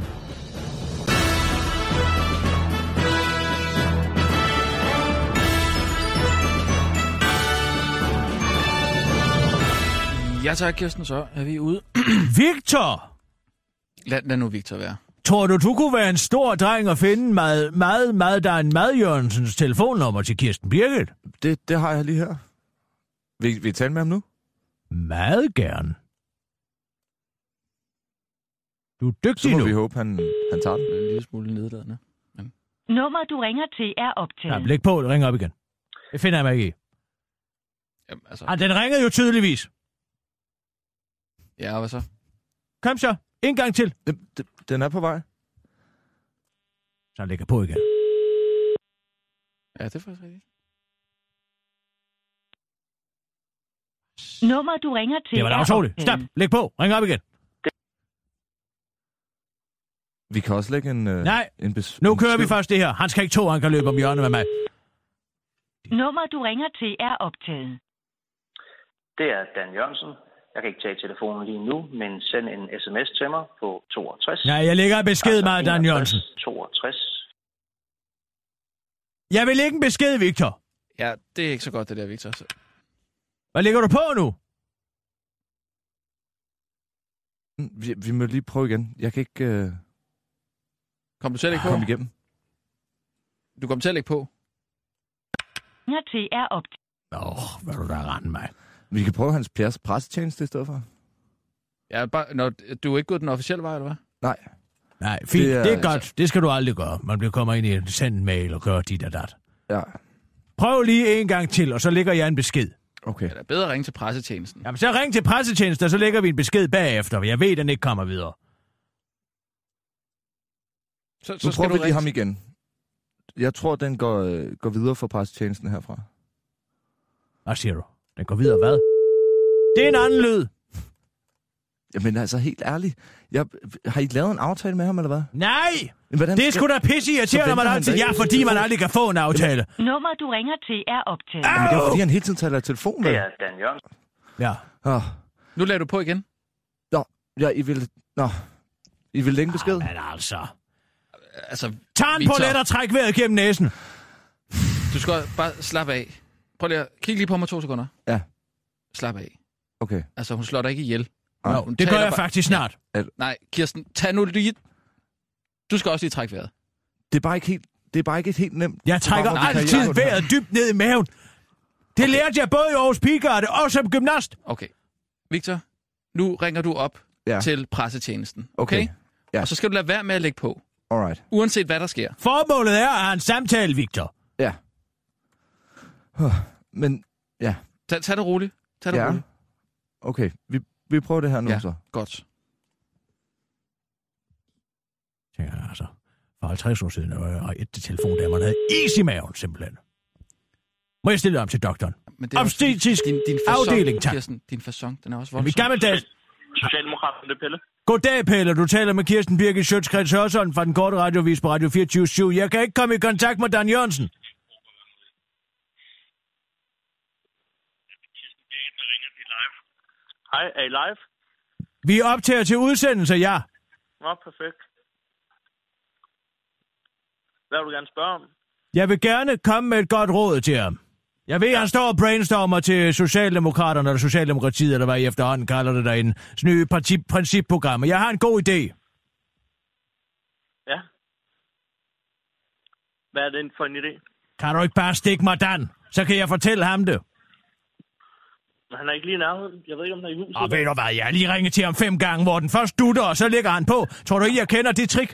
Ja tak, Kirsten, så er vi ude. Victor! Lad, lad nu Victor være. Tror du, du kunne være en stor dreng og finde meget, meget, meget, der en Mad Jørgensens telefonnummer til Kirsten Birgit? Det, det har jeg lige her. Vil, vil I tale med ham nu? Meget gerne. Du er Så dygtig må nu. vi håbe, han, han tager den. Er en lille smule nedladende. Nummer, du ringer til, er optaget. Ja, læg på, ring op igen. Det finder jeg mig ikke i. Jamen, altså, Ah, den ringede jo tydeligvis. Ja, hvad så? Kom så, en gang til. Den, er på vej. Så lægger på igen. Ja, det er faktisk rigtigt. Nummer, du ringer til, Det var da er utroligt. optaget. Stop, læg på, ring op igen. Vi kan også lægge en... Øh, Nej, en bes- nu en kører vi besked. først det her. Han skal ikke tro, han kan løbe om hjørnet med mig. Nummer, du ringer til, er optaget. Det er Dan Jørgensen. Jeg kan ikke tage telefonen lige nu, men send en sms til mig på 62. Nej, jeg lægger en besked med Dan Jørgensen. 62. Jeg vil lægge en besked, Victor. Ja, det er ikke så godt, det der, Victor. Så... Hvad lægger du på nu? Vi, vi må lige prøve igen. Jeg kan ikke øh, Kom du selv ikke på? komme igennem. Du kom til at lægge på. Til, er optaget. Åh, hvad du der rende mig. Vi kan prøve hans pres- pressetjeneste i stedet for. Ja, bare, når, du er ikke gået den officielle vej, eller hvad? Nej. Nej, fint, det er, det er godt. Det skal du aldrig gøre. Man bliver kommer ind i en send mail og gør dit og dat. Ja, Prøv lige en gang til, og så lægger jeg en besked. okay. Ja, det er bedre at ringe til pressetjenesten. Jamen, så ring til pressetjenesten, og så lægger vi en besked bagefter. Jeg ved, at den ikke kommer videre. Så, Så nu prøver vi lige ham igen. Jeg tror, den går, øh, går videre for pressetjenesten herfra. Hvad siger du? Den går videre hvad? Det er en anden lyd. Jamen altså, helt ærligt. Jeg, har I lavet en aftale med ham, eller hvad? Nej! Hvordan Det er sgu da pisse irriterende, Så man altid. Ja, fordi man aldrig kan få en aftale. Nummer, du ringer til, er optaget. Men det er fordi han hele tiden taler i telefon med. Det er Dan Jørgensen. Ja. Oh. Nu lader du på igen. Nå, ja, I vil... Nå, I vil længe besked? Men altså... Altså, Tag en på let og træk vejret gennem næsen. du skal bare slappe af. Prøv lige at kigge lige på mig to sekunder. Ja. Slap af. Okay. Altså, hun slår dig ikke ihjel. Nej. Hun det gør jeg bare- faktisk snart. Nej, Kirsten, tag nu lige... Du skal også lige trække vejret. Det er bare ikke helt... Det er bare ikke et helt nemt... Jeg trækker kan altid her. vejret dybt ned i maven. Det okay. lærte jeg både i Aarhus Pigegarde og som gymnast. Okay. Victor, nu ringer du op Ja. til pressetjenesten. Okay? Okay. Ja. Og så skal du lade være med at lægge på. Alright. Uanset hvad der sker. Formålet er at have en samtale, Victor. Ja. Men, ja. Tag, tag det roligt. Tag det Ja. roligt. Okay, vi, vi prøver det her nu Ja. så. Godt. Tænker jeg altså. For 50 år siden var jeg et til telefondamerne havde is i maven, simpelthen. Må jeg stille dig om til doktoren? Men det Obstetrisk din, din fasong, afdeling, tak. Kirsten, din fasong, den er også Jamen, voldsom. gammeldags... Socialdemokraterne, det er Pelle. Goddag, Pelle. Du taler med Kirsten Birgit Sjøtskreds Hørsholm fra den korte radiovis på Radio 24 Jeg kan ikke komme i kontakt med Dan Jørgensen. Hej, er I live? Vi optager til udsendelse, ja. Nå, perfekt. Hvad vil du gerne spørge om? Jeg vil gerne komme med et godt råd til ham. Jeg ved, han står og brainstormer til Socialdemokraterne, eller Socialdemokratiet, eller hvad I efterhånden kalder det derinde. Sådan nye parti- principprogram. Jeg har en god idé. Ja. Hvad er det for en idé? Kan du ikke bare stikke mig, Dan? Så kan jeg fortælle ham det. Men han er ikke lige nærheden. Jeg ved ikke, om han er i huset. Og ved du hvad, jeg har lige ringet til ham fem gange, hvor den først dutter, og så lægger han på. Tror du ikke, jeg kender det trick?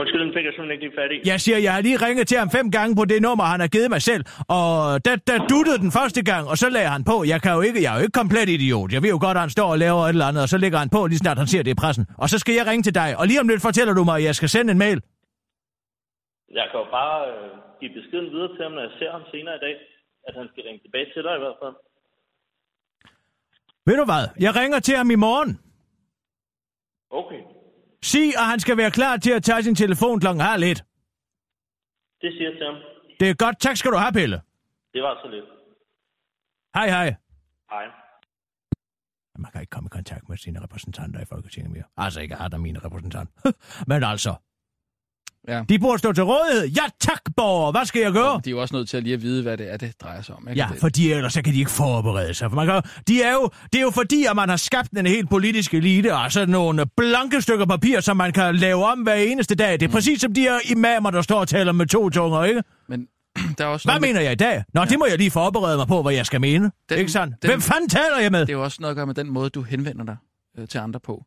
Undskyld, den fik jeg simpelthen ikke lige fat i. Jeg siger, jeg har lige ringet til ham fem gange på det nummer, han har givet mig selv. Og der, der duttede den første gang, og så lagde han på. Jeg, kan jo ikke, jeg er jo ikke komplet idiot. Jeg ved jo godt, at han står og laver et eller andet, og så lægger han på, lige snart han ser det i pressen. Og så skal jeg ringe til dig, og lige om lidt fortæller du mig, at jeg skal sende en mail. Jeg kan jo bare øh, give beskeden videre til ham, når jeg ser ham senere i dag. At han skal ringe tilbage til dig i hvert fald. Ved du hvad? Jeg ringer til ham i morgen. Okay. Sig, at han skal være klar til at tage sin telefon klokken halv et. Det siger jeg til ham. Det er godt. Tak skal du have, Pelle. Det var så lidt. Hej, hej. Hej. Man kan ikke komme i kontakt med sine repræsentanter i Folketinget mere. Altså ikke har der mine repræsentant. Men altså, Ja. de burde stå til rådighed. Ja tak, borger. Hvad skal jeg gøre? De er jo også nødt til at lige at vide, hvad det er, det drejer sig om. Ikke? Ja, Det- fordi ellers så kan de ikke forberede sig. For man kan, de er jo, det er jo fordi, at man har skabt en helt politisk elite, og sådan nogle blanke stykker papir, som man kan lave om hver eneste dag. Det er præcis som de her imamer, der står og taler med to tunger, ikke? Men der er også Hvad med- mener jeg i dag? Nå, det må jeg lige forberede mig på, hvad jeg skal mene. Den- ikke sandt? den- Hvem fanden taler jeg med? Det er jo også noget at gøre med den måde, du henvender dig øh, til andre på.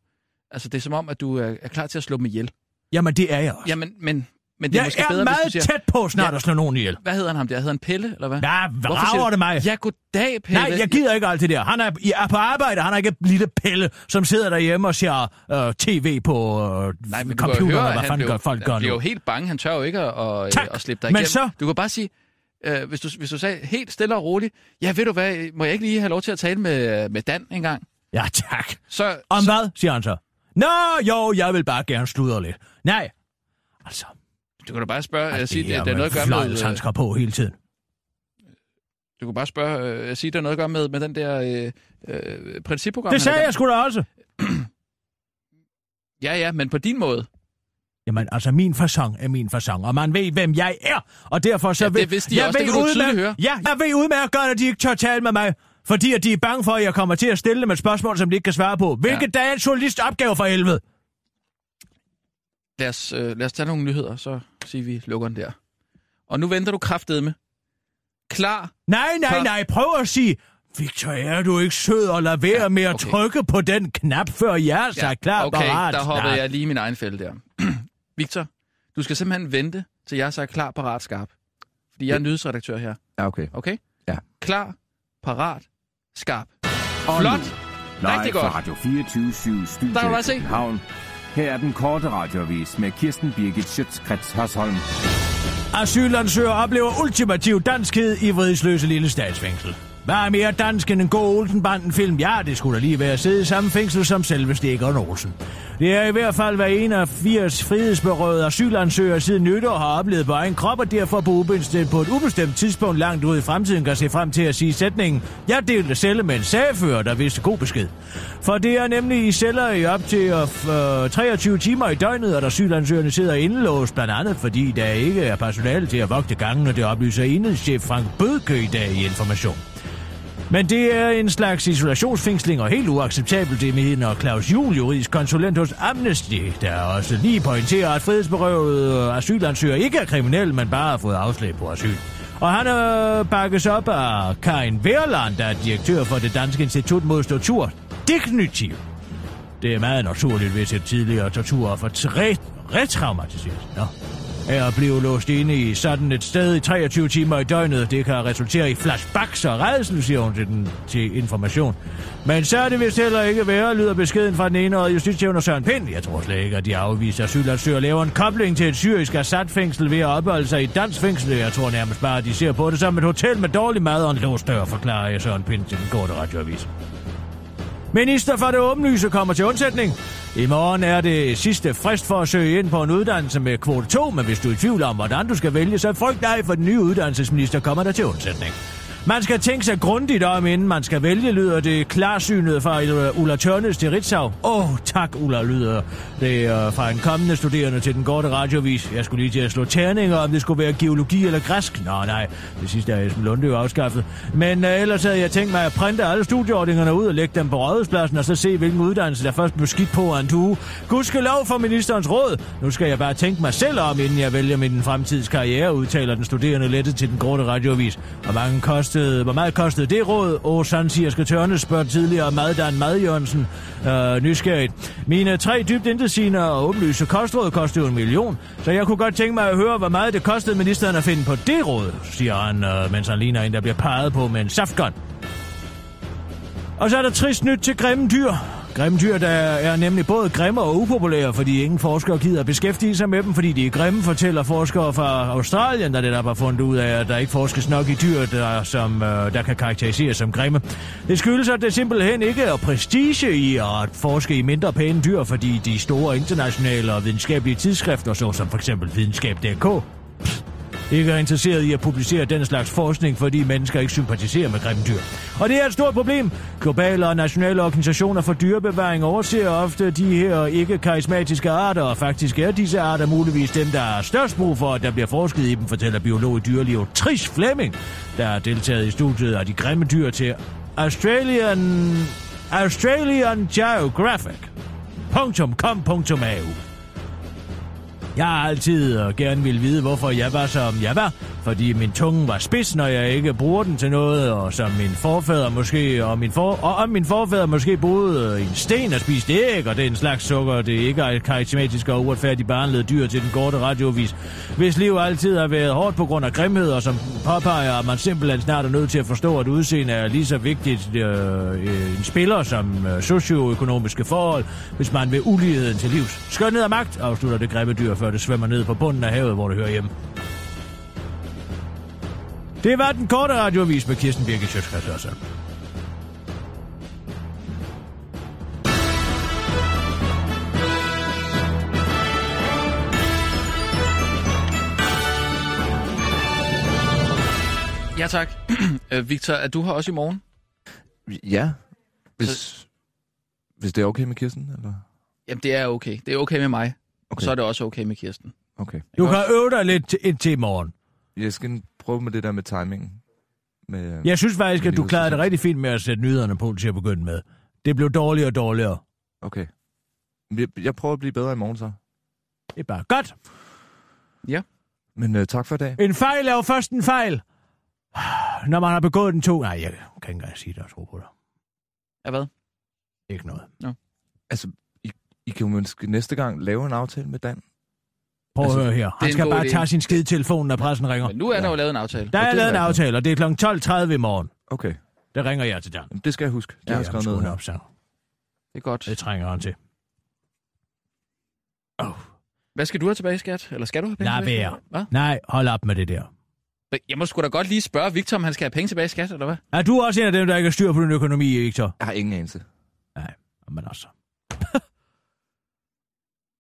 Altså, det er som om, at du er, er klar til at slå dem ihjel. Jamen, det er jeg også. Jamen, men, men det er jeg måske er bedre, meget hvis du siger... tæt på snart Ja. at slå nogen ihjel. Hvad hedder han ham der? Hedder han Pelle, eller hvad? Ja, hvad rager det mig? Ja, goddag, Pelle. Nej, jeg gider ikke alt det der. Han er, er på arbejde, han er ikke et lille pille, som sidder derhjemme og ser øh, tv på øh, Nej, men computeren, høre, og hvad han fanden bliver, gør folk han gør bliver nu. jo helt bange. Han tør jo ikke at, at, Tak. at slippe dig Men igennem. så- Du kan bare sige, øh, hvis, du, hvis du sagde helt stille og roligt, ja, ved du hvad, må jeg ikke lige have lov til at tale med, med Dan en gang? Ja, tak. Så, Om så hvad, siger han så. Nå, jo, jeg vil bare gerne sludre lidt. Nej, altså, du kan da bare spørge, ej, jeg sige, det det, det er noget at gøre med... øh, fløjelshandsker på hele tiden. Du kan bare spørge, øh, jeg sige, det er noget at gøre med, med den der øh, øh, principprogram. Det sagde jeg sgu da også. Ja, ja, men på din måde. Jamen, altså, min fasong er min fasong, og man ved, hvem jeg er. Og derfor så Ja, det vidste de jeg også, det ved du tydeligt udmærket- høre. Ja, jeg ved udmærket godt, at de ikke tør tale med mig. Fordi at de er bange for, at jeg kommer til at stille dem et spørgsmål, som de ikke kan svare på. Hvilket ja. er en journalist opgave for helvede. Lad os, øh, lad os tage nogle nyheder, så siger vi lukker den der. Og nu venter du kraftedeme. Klar. Nej, nej, Par- nej, prøv at sige... Victor, er du ikke sød og lad være ja, med at okay. trykke på den knap, før jeg har sagt klar okay, parat. der hoppede snart. jeg lige min egen fælde der. Victor, du skal simpelthen vente, til jeg sagt klar, parat, skarp. Fordi jeg er nyhedsredaktør her, Ja, okay. okay? Ja. Klar, parat, skarp. Og Flot. nu, Rigtig Live godt. fra Radio 24 Studio Der kan du se. København. Her er den korte radiovis med Kirsten Birgit Schøtzgrads Hasholm. Asylansøger oplever ultimativ danskhed i vridsløse lille statsfængsel. Hvad er mere dansk end en god Olsenbanden-film? Ja, det skulle da lige være at sidde i samme fængsel som selve Egon Olsen. Det er i hvert fald, hvad en af 80 frihedsberøvede asylansøgere siden nytår har oplevet på egen krop, og derfor på, ubestemt, på et ubestemt tidspunkt langt ude i fremtiden kan se frem til at sige sætningen, jeg delte celle med en sagfører, der vidste god besked. For det er nemlig i celler i op til øh, 23 øh, timer i døgnet, at asylansøgerne sidder indelåst, blandt andet fordi der ikke er personale til at vogte gangen, og det oplyser enhedschef Frank Bødke i dag i information. Men det er en slags isolationsfængsling og helt uacceptabelt, det mener Claus Juhl, juridisk konsulent hos Amnesty, der også lige pointerer, at frihedsberøvede asylansøgere ikke er kriminelle, men bare har fået afslag på asyl. Og han øh, bakkes op af Karin Verland, der er direktør for det Danske Institut mod Tortur. Dignitiv. Det er meget naturligt, hvis et tidligere tortur torturoffer retraumatiseret. Nå af at blive låst inde i sådan et sted i 23 timer i døgnet. Det kan resultere i flashbacks og redsel, siger hun til, den, til information. Men så er det vist heller ikke værre, lyder beskeden fra den ene og justitsjævner Søren Pind. Jeg tror slet ikke, at de afviser asylansøger laver en kobling til et syrisk Assad-fængsel ved at opholde sig i et dansk fængsel. Jeg tror nærmest bare, at de ser på det som et hotel med dårlig mad og en låst dør, forklarer jeg Søren Pind til den korte radioavis. Minister for det åbenlyse kommer til undsætning. I morgen er det sidste frist for at søge ind på en uddannelse med kvote 2, men hvis du er i tvivl om, hvordan du skal vælge, så frygt dig, for den nye uddannelsesminister kommer der til undsætning. Man skal tænke sig grundigt om, inden man skal vælge, lyder det klarsynet fra øh, Ulla Tørnes til Ritzau. Åh, oh, tak Ulla, lyder det uh, fra en kommende studerende til den korte radiovis. Jeg skulle lige til at slå terninger, om det skulle være geologi eller græsk. Nå nej, det sidste er Esben Lunde jo afskaffet. Men uh, ellers havde jeg tænkt mig at printe alle studieordningerne ud og lægge dem på rådhuspladsen, og så se, hvilken uddannelse der først blev skidt på en tue. Gudske lov for ministerens råd. Nu skal jeg bare tænke mig selv om, inden jeg vælger min fremtids karriere, udtaler den studerende lettet til den korte radiovis. Og mange kost kostede, hvor meget kostede det råd? Åh, siger skal tørne, spørger tidligere Maddan Madjørnsen øh, nysgerrigt. Mine tre dybt intetsigende og åbenlyse kostråd kostede en million, så jeg kunne godt tænke mig at høre, hvor meget det kostede ministeren at finde på det råd, siger han, øh, mens han ligner en, der bliver peget på med en saftgun. Og så er der trist nyt til grimme dyr. Grimme dyr, der er nemlig både grimme og upopulære, fordi ingen forskere gider beskæftige sig med dem, fordi de er grimme, fortæller forskere fra Australien, der netop der har fundet ud af, at der ikke forskes nok i dyr, der, som, øh, der kan karakteriseres som grimme. Det skyldes, at det simpelthen ikke er prestige i at forske i mindre pæne dyr, fordi de store internationale og videnskabelige tidsskrifter, såsom for eksempel videnskab.dk, ikke er interesseret i at publicere den slags forskning, fordi mennesker ikke sympatiserer med grimme dyr. Og det er et stort problem. Globale og nationale organisationer for dyrebevaring overser ofte de her ikke-karismatiske arter, og faktisk er disse arter muligvis dem, der er størst brug for, at der bliver forsket i dem, fortæller biolog i dyreliv Trish Fleming, der har deltaget i studiet af de grimme dyr til Australian, Australian Geographic. .com.au jeg har altid og gerne vil vide, hvorfor jeg var, som jeg var. Fordi min tunge var spids, når jeg ikke bruger den til noget, og som min forfader måske, og, min for, og om min forfader måske boede i en sten og spiste æg, og den slags sukker, det ikke er karismatisk og uretfærdigt barnlede dyr til den korte radiovis. Hvis liv altid har været hårdt på grund af grimhed, og som påpeger, at man simpelthen snart er nødt til at forstå, at udseende er lige så vigtigt øh, øh en spiller som øh, socioøkonomiske forhold, hvis man vil uligheden til livs. Skønhed og magt, afslutter det grimme dyr før det svømmer ned på bunden af havet, hvor det hører hjemme. Det var den korte radioavis med Kirsten Birke Sjøtskrets Ja, tak. Øh, Victor, er du her også i morgen? Ja, hvis, så... hvis det er okay med Kirsten, eller? Jamen, det er okay. Det er okay med mig. Okay. Og så er det også okay med Kirsten. Okay. Du kan øve dig lidt indtil i morgen. Jeg skal prøve med det der med timingen. Med, jeg synes faktisk, at du klarede det rigtig fint med at sætte nyhederne på til at begynde med. Det blev dårligere og dårligere. Okay. Jeg, jeg prøver at blive bedre i morgen så. Det er bare godt. Ja. Men uh, tak for i dag. En fejl er jo først en fejl. Når man har begået den to... Nej, jeg kan ikke engang sige det og tro på dig. Ja, hvad? Ikke noget. Ja. Altså, i kan jo måske næste gang lave en aftale med Dan. Prøv altså, at høre her. Han skal bare idé. tage sin skide telefon, når pressen ringer. Men nu er der ja. jo lavet en aftale. Der er, er lavet en aftale, og det er kl. 12.30 i morgen. Okay. Der ringer jeg til Dan. Det skal jeg huske. Det ja, har jeg skrevet ned op, så. Det er godt. Det trænger han til. Oh. Hvad skal du have tilbage, skat? Eller skal du have penge Nej, være. Hvad? Nej, hold op med det der. Men Jeg må sgu da godt lige spørge Victor, om han skal have penge tilbage i skat, eller hvad? Er du også en af dem, der ikke har styr på din økonomi, Victor? Jeg har ingen anelse. Nej, men altså.